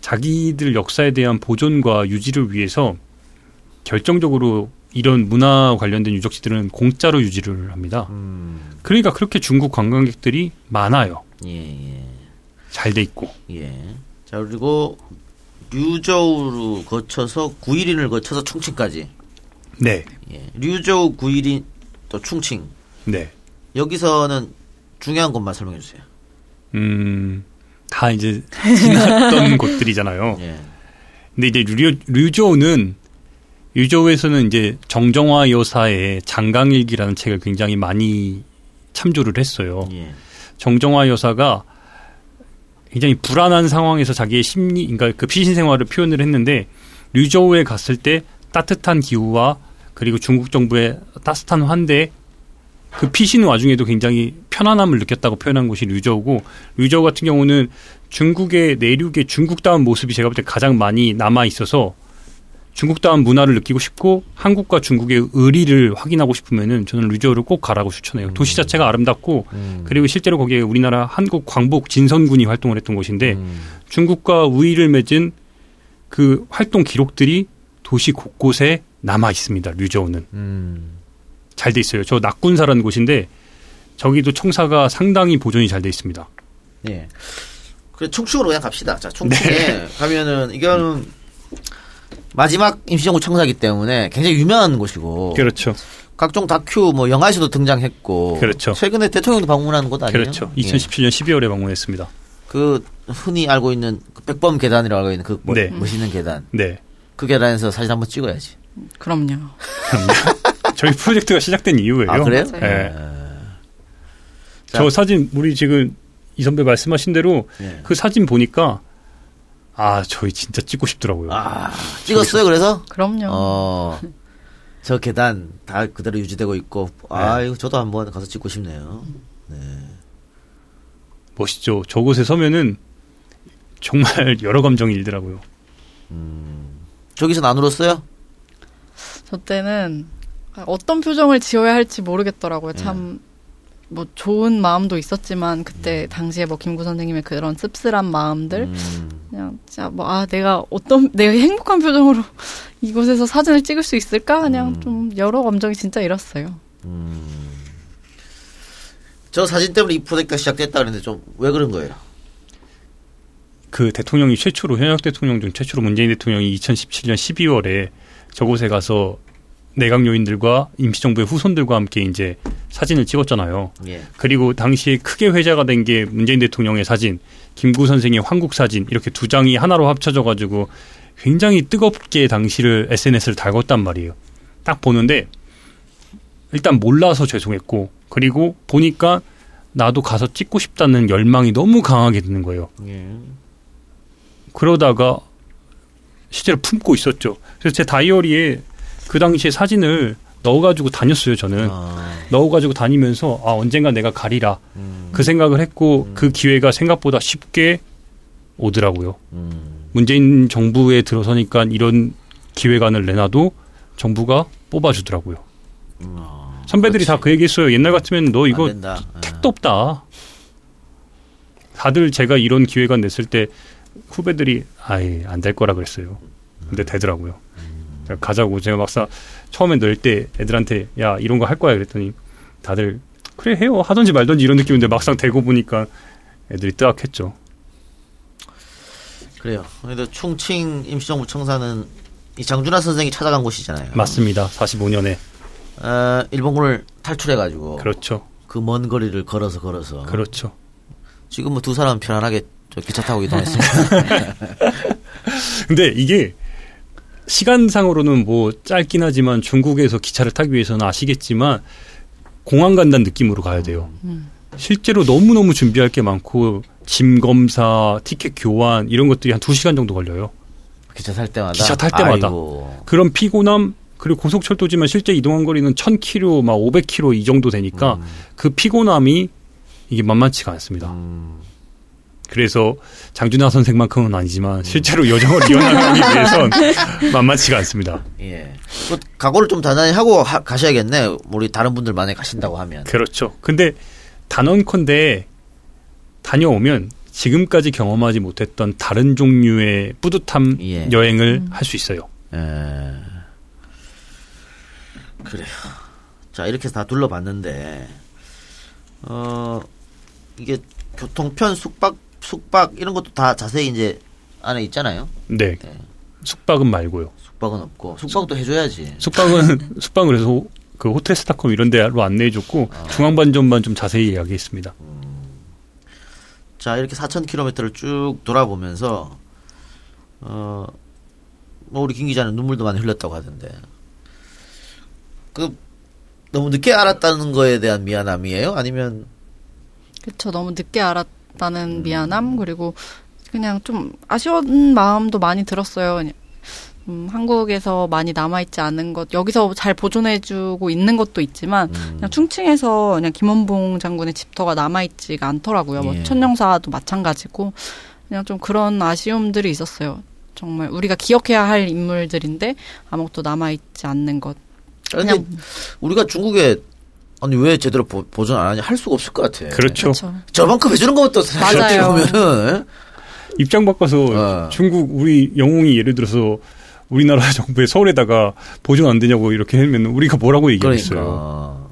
자기들 역사에 대한 보존과 유지를 위해서 결정적으로 이런 문화 관련된 유적지들은 공짜로 유지를 합니다. 음, 그러니까 그렇게 중국 관광객들이 많아요. 예, 예. 잘 돼 있고. 예. 자, 그리고 류저우로 거쳐서 구일인을 거쳐서 충칭까지. 네. 예. 류저우 구일인 또 충칭. 네. 여기서는 중요한 것만 설명해 주세요. 음, 다 이제 지났던 곳들이잖아요. 예. 근데 이제 류, 류조는 류조에서는 이제 정정화 여사의 장강일기라는 책을 굉장히 많이 참조를 했어요. 예. 정정화 여사가 굉장히 불안한 상황에서 자기의 심리, 그러니까 그 피신 생활을 표현을 했는데 류저우에 갔을 때 따뜻한 기후와 그리고 중국 정부의 따뜻한 환대 그 피신 와중에도 굉장히 편안함을 느꼈다고 표현한 곳이 류저우고 류저우 같은 경우는 중국의 내륙의 중국다운 모습이 제가 볼 때 가장 많이 남아 있어서 중국다운 문화를 느끼고 싶고 한국과 중국의 의리를 확인하고 싶으면은 저는 류저우를 꼭 가라고 추천해요. 도시 자체가 아름답고 그리고 실제로 거기에 우리나라 한국 광복 진선군이 활동을 했던 곳인데 중국과 우위를 맺은 그 활동 기록들이 도시 곳곳에 남아 있습니다. 류저우는 잘돼 있어요. 저 낙군사라는 곳인데 저기도 청사가 상당히 보존이 잘 돼 있습니다. 예. 그래 충청으로 그냥 갑시다. 자, 충청에 네. 가면은 이거는 마지막 임시정부 청사기 때문에 굉장히 유명한 곳이고 그렇죠. 각종 다큐 뭐 영화에서도 등장했고 그렇죠. 최근에 대통령도 방문한 곳 아니에요? 그렇죠. 예. 2017년 12월에 방문했습니다. 그 흔히 알고 있는 그 백범 계단이라고 알고 있는 그 멋- 네. 멋있는 계단. 네. 그 계단에서 사진 한번 찍어야지. 그럼요. 저희 프로젝트가 시작된 이유예요. 아, 그래요? 네. 자. 저 사진 우리 지금 이 선배 말씀하신 대로 예. 그 사진 보니까 아 저희 진짜 찍고 싶더라고요. 아, 찍었어요 그래서? 그럼요. 어. 저 계단 다 그대로 유지되고 있고 아 이거 저도 한번 가서 찍고 싶네요. 멋있죠. 저곳에 서면은 정말 여러 감정이 일더라고요. 저기서 안 울었어요? 저 때는 어떤 표정을 지어야 할지 모르겠더라고요. 참, 뭐, 좋은 마음도 있었지만, 그때 당시에 뭐, 김구 선생님의 그런 씁쓸한 마음들, 그냥, 진짜 뭐, 아, 내가 어떤, 내가 행복한 표정으로 이곳에서 사진을 찍을 수 있을까? 그냥 좀 여러 감정이 진짜 일었어요. 저 사진 때문에 이 프로젝트가 시작됐다 그랬는데 좀 왜 그런 거예요? 그 대통령이 최초로 현역 대통령 중 최초로 문재인 대통령이 2017년 12월에 저곳에 가서 내각 요인들과 임시정부의 후손들과 함께 이제 사진을 찍었잖아요. 예. 그리고 당시에 크게 회자가 된 게 문재인 대통령의 사진, 김구 선생의 한국 사진 이렇게 두 장이 하나로 합쳐져 가지고 굉장히 뜨겁게 당시를 SNS를 달궜단 말이에요. 딱 보는데 일단 몰라서 죄송했고 그리고 보니까 나도 가서 찍고 싶다는 열망이 너무 강하게 드는 거예요. 예. 그러다가 실제로 품고 있었죠. 그래서 제 다이어리에 그 당시에 사진을 넣어가지고 다녔어요. 저는 넣어가지고 다니면서 아 언젠가 내가 가리라 그 생각을 했고 그 기회가 생각보다 쉽게 오더라고요. 문재인 정부에 들어서니까 이런 기획안을 내놔도 정부가 뽑아주더라고요. 선배들이 다 그 얘기했어요. 옛날 같으면 너 이거 안 된다. 택도 없다. 다들 제가 이런 기획안 냈을 때 후배들이 아예 안 될 거라 그랬어요. 근데 되더라고요. 가자고 제가 막상 처음에 넣을 때 애들한테 야 이런 거 할 거야 그랬더니 다들 그래 해요 하던지 말던지 이런 느낌인데 막상 되고 보니까 애들이 뜨악했죠. 그래요. 그래도 충칭 임시정부 청사는 이 장준하 선생이 찾아간 곳이잖아요. 맞습니다. 45년에 어, 일본군을 탈출해가지고 그렇죠. 그 먼 거리를 걸어서 걸어서 그렇죠. 지금 뭐 두 사람 편안하게 저 기차 타고 이동했습니다. 근데 이게 시간상으로는 뭐 짧긴 하지만 중국에서 기차를 타기 위해서는 아시겠지만 공항 간다는 느낌으로 가야 돼요. 실제로 너무너무 준비할 게 많고 짐 검사, 티켓 교환 이런 것들이 한 2시간 정도 걸려요. 기차 탈 때마다. 기차 탈 때마다. 아이고. 그런 피곤함 그리고 고속철도지만 실제 이동한 거리는 1000km, 막 500km 이 정도 되니까 그 피곤함이 이게 만만치가 않습니다. 그래서 장준하 선생만큼은 아니지만 실제로 여정을 이어나가기 위해선 만만치가 않습니다. 예. 그 각오를 좀 단단히 하고 하- 가셔야겠네. 우리 다른 분들 만에 가신다고 하면. 그렇죠. 근데 단언컨대 다녀오면 지금까지 경험하지 못했던 다른 종류의 뿌듯함 예. 여행을 할수 있어요. 예. 그래요. 자, 이렇게 해서 다 둘러봤는데, 어, 이게 교통편, 숙박, 숙박, 이런 것도 다 자세히 이제 안에 있잖아요. 네. 숙박은 말고요. 숙박은 없고, 숙박도 해줘야지. 숙박은 숙박을 해서 호- 그 호텔 스타컴 이런 데로 안내해 줬고 중앙반점만 좀 자세히 이야기했습니다. 자, 이렇게 4,000km를 쭉 돌아보면서, 어, 뭐, 우리 김 기자는 눈물도 많이 흘렸다고 하던데. 그, 너무 늦게 알았다는 거에 대한 미안함이에요? 아니면, 그쵸. 너무 늦게 알았 다는 미안함, 그리고 그냥 좀 아쉬운 마음도 많이 들었어요. 그냥, 음, 한국에서 많이 남아있지 않은 것, 여기서 잘 보존해주고 있는 것도 있지만, 그냥 충칭에서 그냥 김원봉 장군의 집터가 남아있지가 않더라고요. 뭐, 예. 천령사도 마찬가지고, 그냥 좀 그런 아쉬움들이 있었어요. 정말 우리가 기억해야 할 인물들인데, 아무것도 남아있지 않는 것. 근데 우리가 중국에, 아니, 왜 제대로 보, 보존 안 하냐? 할 수가 없을 것 같아. 그렇죠. 저만큼 해주는 것부터 사실. 보면은, 입장 바꿔서 어. 중국 우리 영웅이 예를 들어서 우리나라 정부의 서울에다가 보존 안 되냐고 이렇게 하면 우리가 뭐라고 얘기하겠어요. 그러니까.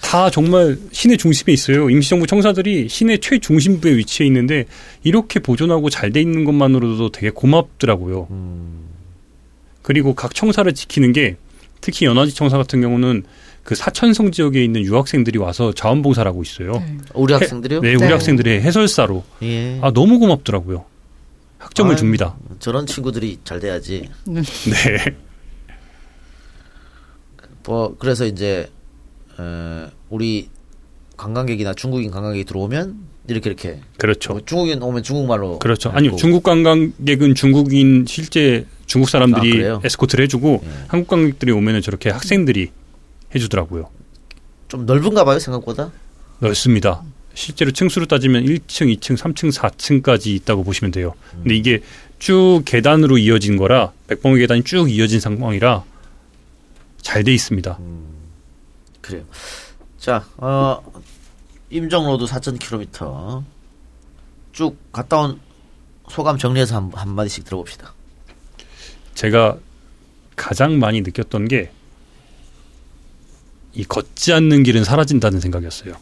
다 정말 시내 중심에 있어요. 임시정부 청사들이 시내 최중심부에 위치해 있는데 이렇게 보존하고 잘 돼 있는 것만으로도 되게 고맙더라고요. 그리고 각 청사를 지키는 게 특히 연화지 청사 같은 경우는 그 사천성 지역에 있는 유학생들이 와서 자원봉사를 하고 있어요. 우리 해- 학생들이요? 네, 우리 네. 학생들의 해설사로. 예. 아 너무 고맙더라고요. 학점을 아유, 줍니다. 저런 친구들이 잘 돼야지. 네. 뭐 그래서 이제 에, 우리 관광객이나 중국인 관광객이 들어오면 이렇게 이렇게 그렇죠. 뭐 중국인 오면 중국말로 그렇죠. 아니요. 중국 관광객은 중국인 실제 중국 아, 사람들이 그래요? 에스코트를 해주고 한국 관광객들이 오면은 저렇게 학생들이 해주더라고요. 좀 넓은가 봐요 생각보다. 넓습니다. 실제로 층수로 따지면 1층, 2층, 3층, 4층까지 있다고 보시면 돼요. 근데 이게 쭉 계단으로 이어진 거라 백봉의 계단이 쭉 이어진 상황이라 잘 돼 있습니다. 그래요. 자, 어, 임정로드 4,000km 쭉 갔다 온 소감 정리해서 한, 한 마디씩 들어봅시다. 제가 가장 많이 느꼈던 게 이 걷지 않는 길은 사라진다는 생각이었어요.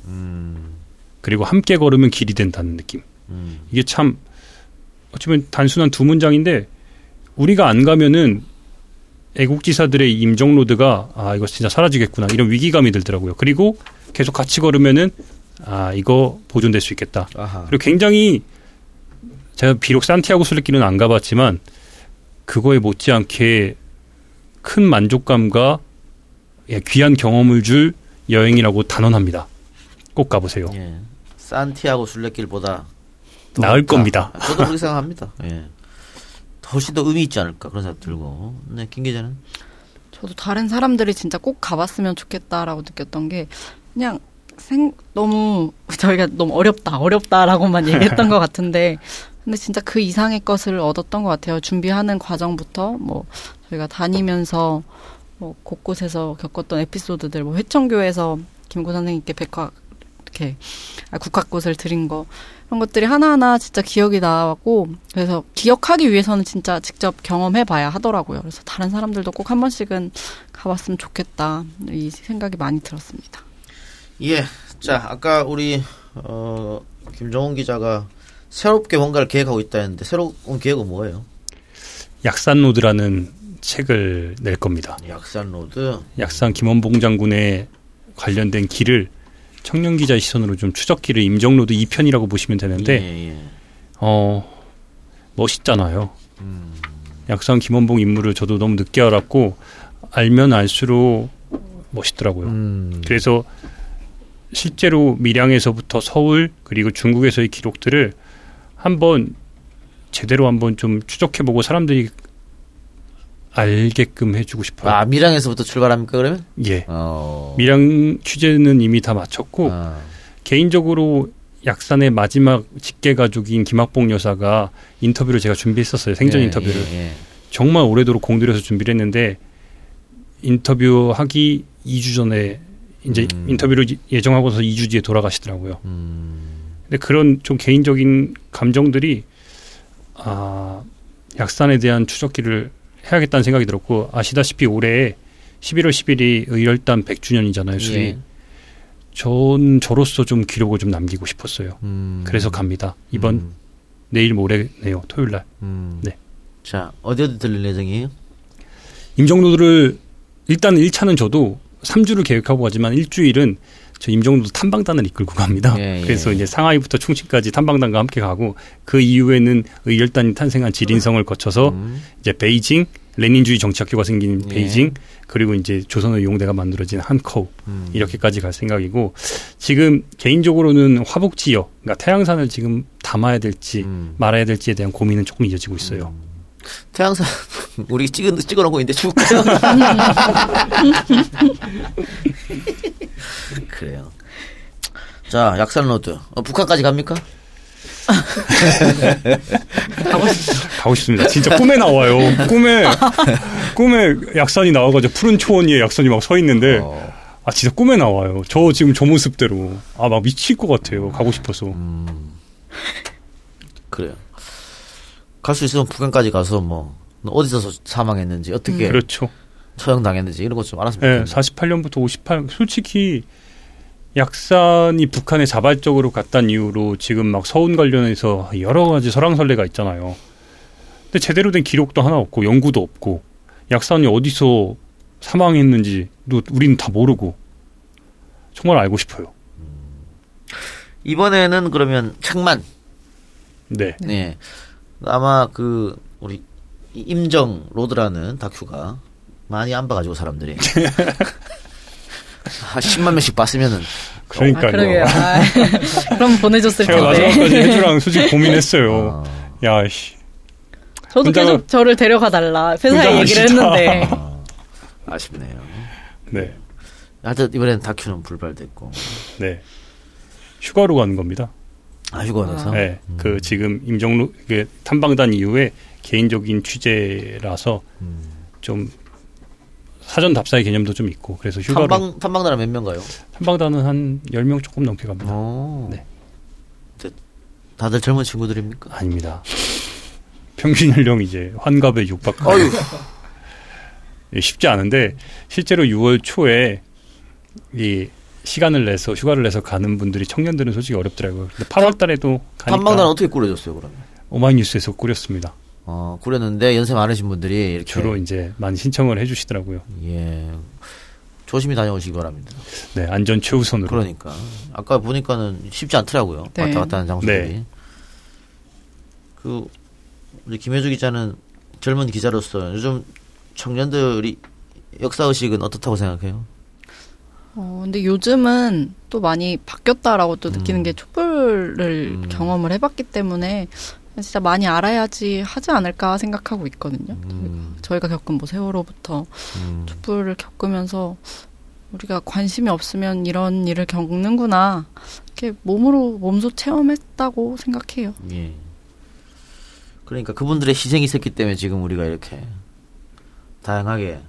그리고 함께 걸으면 길이 된다는 느낌. 이게 참 어쩌면 단순한 두 문장인데 우리가 안 가면은 애국지사들의 임정로드가 아 이거 진짜 사라지겠구나 이런 위기감이 들더라고요. 그리고 계속 같이 걸으면은 아 이거 보존될 수 있겠다. 아하. 그리고 굉장히 제가 비록 산티아고 순례길은 안 가봤지만 그거에 못지않게 큰 만족감과 예, 귀한 경험을 줄 여행이라고 단언합니다. 꼭 가보세요. 예. 산티아고 순례길보다 더 나을 높다. 겁니다. 저도 그렇게 생각합니다. 예. 훨씬 더 의미 있지 않을까 그런 생각 들고. 네, 김 기자는 저도 다른 사람들이 진짜 꼭 가봤으면 좋겠다라고 느꼈던 게 그냥 생 너무 저희가 너무 어렵다 어렵다라고만 얘기했던 것 같은데 근데 진짜 그 이상의 것을 얻었던 것 같아요 준비하는 과정부터 뭐 저희가 다니면서 뭐 곳곳에서 겪었던 에피소드들 뭐 회청교에서 김구 선생님께 백화 이렇게 아, 국화꽃을 드린 거 이런 것들이 하나하나 진짜 기억이 나고 그래서 기억하기 위해서는 진짜 직접 경험해 봐야 하더라고요. 그래서 다른 사람들도 꼭 한 번씩은 가봤으면 좋겠다 이 생각이 많이 들었습니다. 예. 자, 아까 우리 어, 김정훈 기자가 새롭게 뭔가를 계획하고 있다 했는데 새로운 계획은 뭐예요? 약산로드라는 책을 낼 겁니다. 약산 로드. 약산 김원봉 장군의 관련된 길을 청년 기자의 시선으로 좀 추적기를 임정로드 2편이라고 보시면 되는데 예, 예. 어 멋있잖아요. 약산 김원봉 인물을 저도 너무 늦게 알았고 알면 알수록 멋있더라고요. 그래서 실제로 밀양에서부터 서울 그리고 중국에서의 기록들을 한번 제대로 한번 좀 추적해보고 사람들이 알게끔 해주고 싶어요. 아, 밀양에서부터 출발합니까 그러면? 예. 어. 밀양 취재는 이미 다 마쳤고 아. 개인적으로 약산의 마지막 직계 가족인 김학봉 여사가 인터뷰를 제가 준비했었어요. 생전 예, 인터뷰를. 예, 예. 정말 오래도록 공들여서 준비를 했는데 인터뷰하기 2주 전에 이제 음. 인터뷰를 예정하고서 2주 뒤에 돌아가시더라고요. 근데 그런 좀 개인적인 감정들이 아 약산에 대한 추적기를 해야겠다는 생각이 들었고 아시다시피 올해 11월 10일이 의열단 100주년이잖아요. 수리. 예. 전 저로서 좀 기록을 좀 남기고 싶었어요. 음. 그래서 갑니다. 이번 내일 모레네요. 토요일 날. 음. 네. 자, 어디 어디 들릴 예정이에요? 임정로들을 일단 1차는 저도 3주를 계획하고 가지만 일주일은 저 임종로도 탐방단을 이끌고 갑니다. 예, 예. 그래서 이제 상하이부터 충칭까지 탐방단과 함께 가고 그 이후에는 의열단이 탄생한 지린성을 거쳐서 음. 이제 베이징 레닌주의 정치학교가 생긴 예. 베이징 그리고 이제 조선의용대가 만들어진 한커우 음. 이렇게까지 갈 생각이고 지금 개인적으로는 화북 지역 그러니까 태항산을 지금 담아야 될지 음. 말아야 될지에 대한 고민은 조금 이어지고 있어요. 태항산 우리 찍어 찍어놓고 있는데 줄까요? 그래요. 자 약산 로드 어, 북한까지 갑니까? 가고 싶습니다. 진짜 꿈에 나와요. 꿈에 꿈에 약산이 나와가지고 푸른 초원 위에 약산이 막 서 있는데 어. 아 진짜 꿈에 나와요. 저 지금 저 모습대로 아 막 미칠 것 같아요. 가고 싶어서. 음. 그래요. 갈 수 있으면 북한까지 가서 뭐 어디서 사망했는지 어떻게 그렇죠. 처형당했는지 이런 것 좀 알았으면 예, 좋겠네요. 48년부터 58. 솔직히 약산이 북한에 자발적으로 갔다는 이유로 지금 막 서운 관련해서 여러 가지 설왕설래가 있잖아요. 근데 제대로 된 기록도 하나 없고 연구도 없고 약산이 어디서 사망했는지도 우리는 다 모르고 정말 알고 싶어요. 이번에는 그러면 책만 네. 네. 아마 그 우리 임정 로드라는 다큐가 많이 안 봐가지고 사람들이 한 10만 명씩 봤으면은 그러니까요. 아, 그러게요. 아, 그럼 보내줬을 제가 텐데. 마지막까지 해주랑 솔직히 고민했어요. 어, 야, 씨. 저도 혼자가- 계속 저를 데려가 달라. 회사에 얘기를 싫다. 했는데. 아 쉽네요. 네. 하여튼 이번에는 다큐는 불발됐고 네. 휴가로 가는 겁니다. 아 휴가에서 네. 그 지금 임정로 그 탐방단 이후에 개인적인 취재라서 음. 좀 사전 답사의 개념도 좀 있고 그래서 휴가로 탐방 탐방단은 몇 명 가요? 탐방단은 한 10명 조금 넘게 갑니다. 어. 네. 저- 다들 젊은 친구들입니까? 아닙니다. 평균 연령 이제 환갑에 육박하고 어휴. 예, 쉽지 않은데 실제로 6월 초에 이 시간을 내서 휴가를 내서 가는 분들이 청년들은 솔직히 어렵더라고요. 근데 8월 달에도 가니까 탐방단은 어떻게 꾸려졌어요 그러면? 오마이뉴스에서 꾸렸습니다. 어 꾸렸는데 연세 많으신 분들이 이렇게 주로 이제 많이 신청을 해주시더라고요. 예 조심히 다녀오시기 바랍니다. 네, 안전 최우선으로. 그러니까 아까 보니까는 쉽지 않더라고요. 네. 왔다 갔다 하는 장소들이. 네. 그 우리 김혜주 기자는 젊은 기자로서 요즘 청년들이 역사 의식은 어떻다고 생각해요? 어, 근데 요즘은 또 많이 바뀌었다라고 또 느끼는 음. 게 촛불을 음. 경험을 해봤기 때문에 진짜 많이 알아야지 하지 않을까 생각하고 있거든요. 음, 저희가 겪은 뭐 세월호부터 음. 촛불을 겪으면서 우리가 관심이 없으면 이런 일을 겪는구나. 이렇게 몸으로 몸소 체험했다고 생각해요. 예. 그러니까 그분들의 희생이 있었기 때문에 지금 우리가 이렇게 다양하게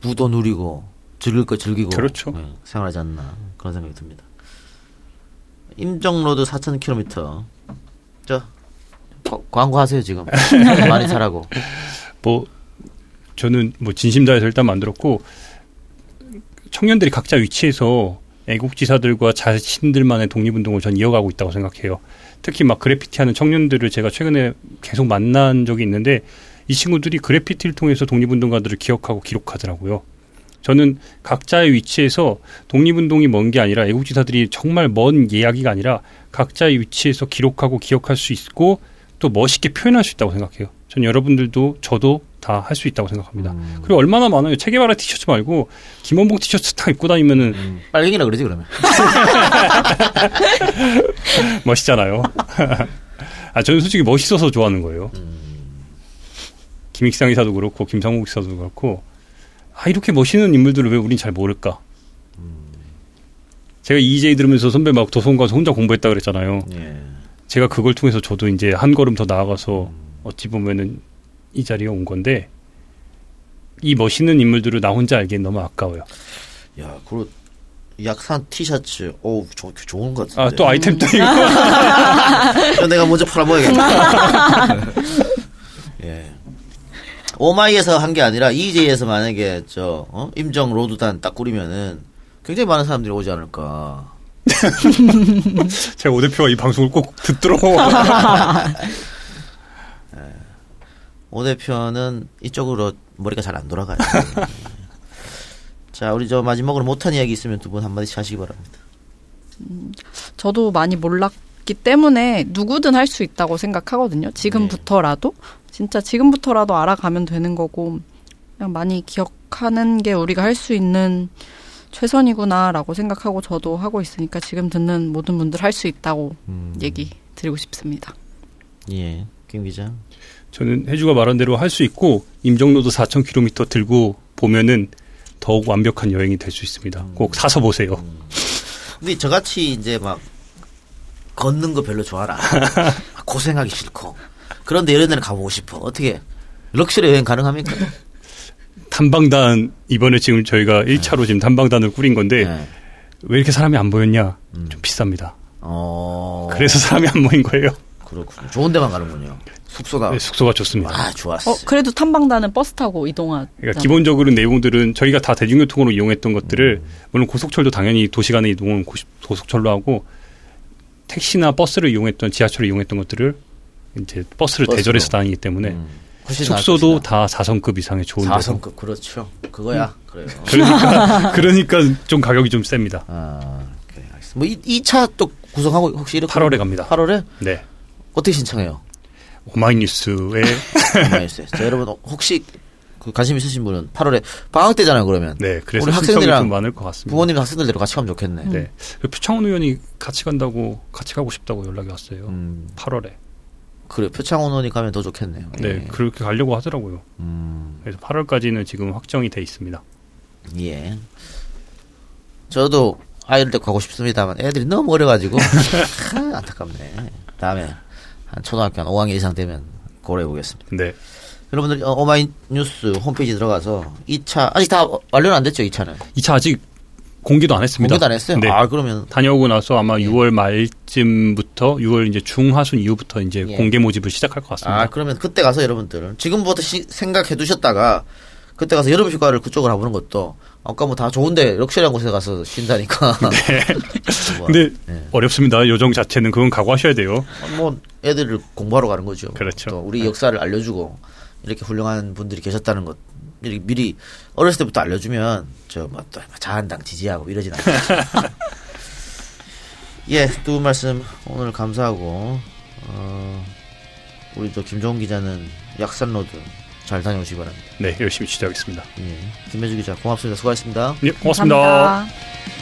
부도 누리고 즐길 거 즐기고 그렇죠. 예, 생활하지 않나 그런 생각이 듭니다. 임정로드 4,000km 저 거- 광고하세요 지금 많이 잘하고 뭐 저는 뭐 진심 다해서 일단 만들었고 청년들이 각자 위치에서 애국지사들과 자신들만의 독립운동을 전 이어가고 있다고 생각해요. 특히 막 그래피티하는 청년들을 제가 최근에 계속 만난 적이 있는데 이 친구들이 그래피티를 통해서 독립운동가들을 기억하고 기록하더라고요. 저는 각자의 위치에서 독립운동이 먼 게 아니라 애국지사들이 정말 먼 이야기가 아니라 각자의 위치에서 기록하고 기억할 수 있고 또 멋있게 표현할 수 있다고 생각해요. 전 여러분들도 저도 다 할 수 있다고 생각합니다. 음. 그리고 얼마나 많아요. 체게바라 티셔츠 말고 김원봉 티셔츠 딱 입고 다니면은 음, 빨갱이라 그러지 그러면 멋있잖아요. 아 저는 솔직히 멋있어서 좋아하는 거예요. 김익상 이사도 그렇고 김상욱 이사도 그렇고 아 이렇게 멋있는 인물들을 왜 우린 잘 모를까? 제가 EJ 들으면서 선배 막 도서관 가서 혼자 공부했다 그랬잖아요. 예. 제가 그걸 통해서 저도 이제 한 걸음 더 나아가서 어찌 보면은 이 자리에 온 건데 이 멋있는 인물들을 나 혼자 알기엔 너무 아까워요. 야 그리고 약산 티셔츠 오 조, 좋은 것 같은데 아 또 아이템도 있고 이거 내가 먼저 팔아먹어야겠다. 예. 오마이에서 한 게 아니라 EJ에서 만약에 저 어? 임정 로드단 딱 꾸리면은 굉장히 많은 사람들이 오지 않을까. 제가 오 대표가 이 방송을 꼭 듣도록 오 대표는 이쪽으로 머리가 잘 안 돌아가요. 자, 우리 저 마지막으로 못한 이야기 있으면 두 분 한마디씩 하시기 바랍니다. 저도 많이 몰랐기 때문에 누구든 할 수 있다고 생각하거든요. 지금부터라도 진짜 지금부터라도 알아가면 되는 거고 그냥 많이 기억하는 게 우리가 할 수 있는 최선이구나라고 생각하고 저도 하고 있으니까 지금 듣는 모든 분들 할 수 있다고 얘기 드리고 싶습니다. 예, 김 기자. 저는 해주가 말한 대로 할 수 있고 임정로도 4,000km 들고 보면은 더욱 완벽한 여행이 될 수 있습니다. 꼭 사서 보세요. 근데 저같이 이제 막 걷는 거 별로 좋아라. 고생하기 싫고. 그런데 이런 데는 가보고 싶어. 어떻게 럭셔리 여행 가능합니까? 탐방단 이번에 지금 저희가 1차로 지금 탐방단을 꾸린 건데 네. 왜 이렇게 사람이 안 보였냐? 음. 좀 비쌉니다. 어. 그래서 사람이 안 모인 거예요. 그렇군요. 좋은 데만 가는군요. 숙소가. 네, 숙소가 좋습니다. 아, 좋았어. 어, 그래도 탐방단은 버스 타고 이동하. 그러니까 기본적으로 내용들은 저희가 다 대중교통으로 이용했던 것들을 음. 물론 고속철도 당연히 도시 간의 이동은 고시- 고속철로 하고 택시나 버스를 이용했던 지하철을 이용했던 것들을 이제 버스를 버스로. 대절해서 다니기 때문에 나을 숙소도 다 4성급 이상의 좋은 데서 4성급 그렇죠. 그거야. 그래요. 그러니까 그러니까 좀 가격이 좀 셉니다. 아, 오케이, 알겠습니다. 뭐, 이, 2차 또 구성하고 혹시 이렇게. 8월에 갑니다. 8월에? 네. 어떻게 신청해요? 오마이뉴스에 오마이뉴스에. 자, 여러분, 혹시 그 관심 있으신 분은 8월에 방학 때잖아요, 그러면. 네, 그래서 우리 학생들이랑 좀 많을 것 같습니다. 부모님 학생들 데리고 같이 가면 좋겠네. 네. 표창원 의원이 같이 간다고 같이 가고 싶다고 연락이 왔어요. 음. 8월에. 그래, 표창원 의원이 가면 더 좋겠네요. 네, 예. 그렇게 가려고 하더라고요. 음, 그래서 8월까지는 지금 확정이 돼 있습니다. 예. 저도 아이를 데리고 가고 싶습니다만 애들이 너무 어려가지고 하, 안타깝네. 다음에 한 초등학교 한 5학년 이상 되면 고려해 보겠습니다. 네. 여러분들 어, 오마이뉴스 홈페이지 들어가서 2차 아직 다 완료는 안 됐죠 2차는 2차 아직 공개도 안 했습니다. 공개도 안 했어요? 네. 아 그러면 다녀오고 나서 아마 6월 말쯤부터 6월 이제 중하순 이후부터 이제 예. 공개 모집을 시작할 것 같습니다. 아 그러면 그때 가서 여러분들 지금부터 시- 생각해 두셨다가 그때 가서 여름 휴가를 그쪽으로 가보는 것도 아까 뭐 다 좋은데 럭셔리한 곳에 가서 쉰다니까 뭐, 근데 예. 어렵습니다. 요정 자체는 그건 각오하셔야 돼요. 뭐 애들을 공부하러 가는 거죠. 그렇죠. 또 우리 역사를 알려주고 이렇게 훌륭한 분들이 계셨다는 것 미리, 미리 어렸을 때부터 알려주면 저뭐또 자한당 지지하고 이러진 않아요. 예, 두분 말씀 오늘 감사하고 어, 우리 또 김종훈 기자는 약산로드 잘 다녀오시기 바랍니다. 네, 열심히 취재하겠습니다. 예, 김혜주 기자 고맙습니다. 수고하셨습니다. 예, 고맙습니다. 감사합니다.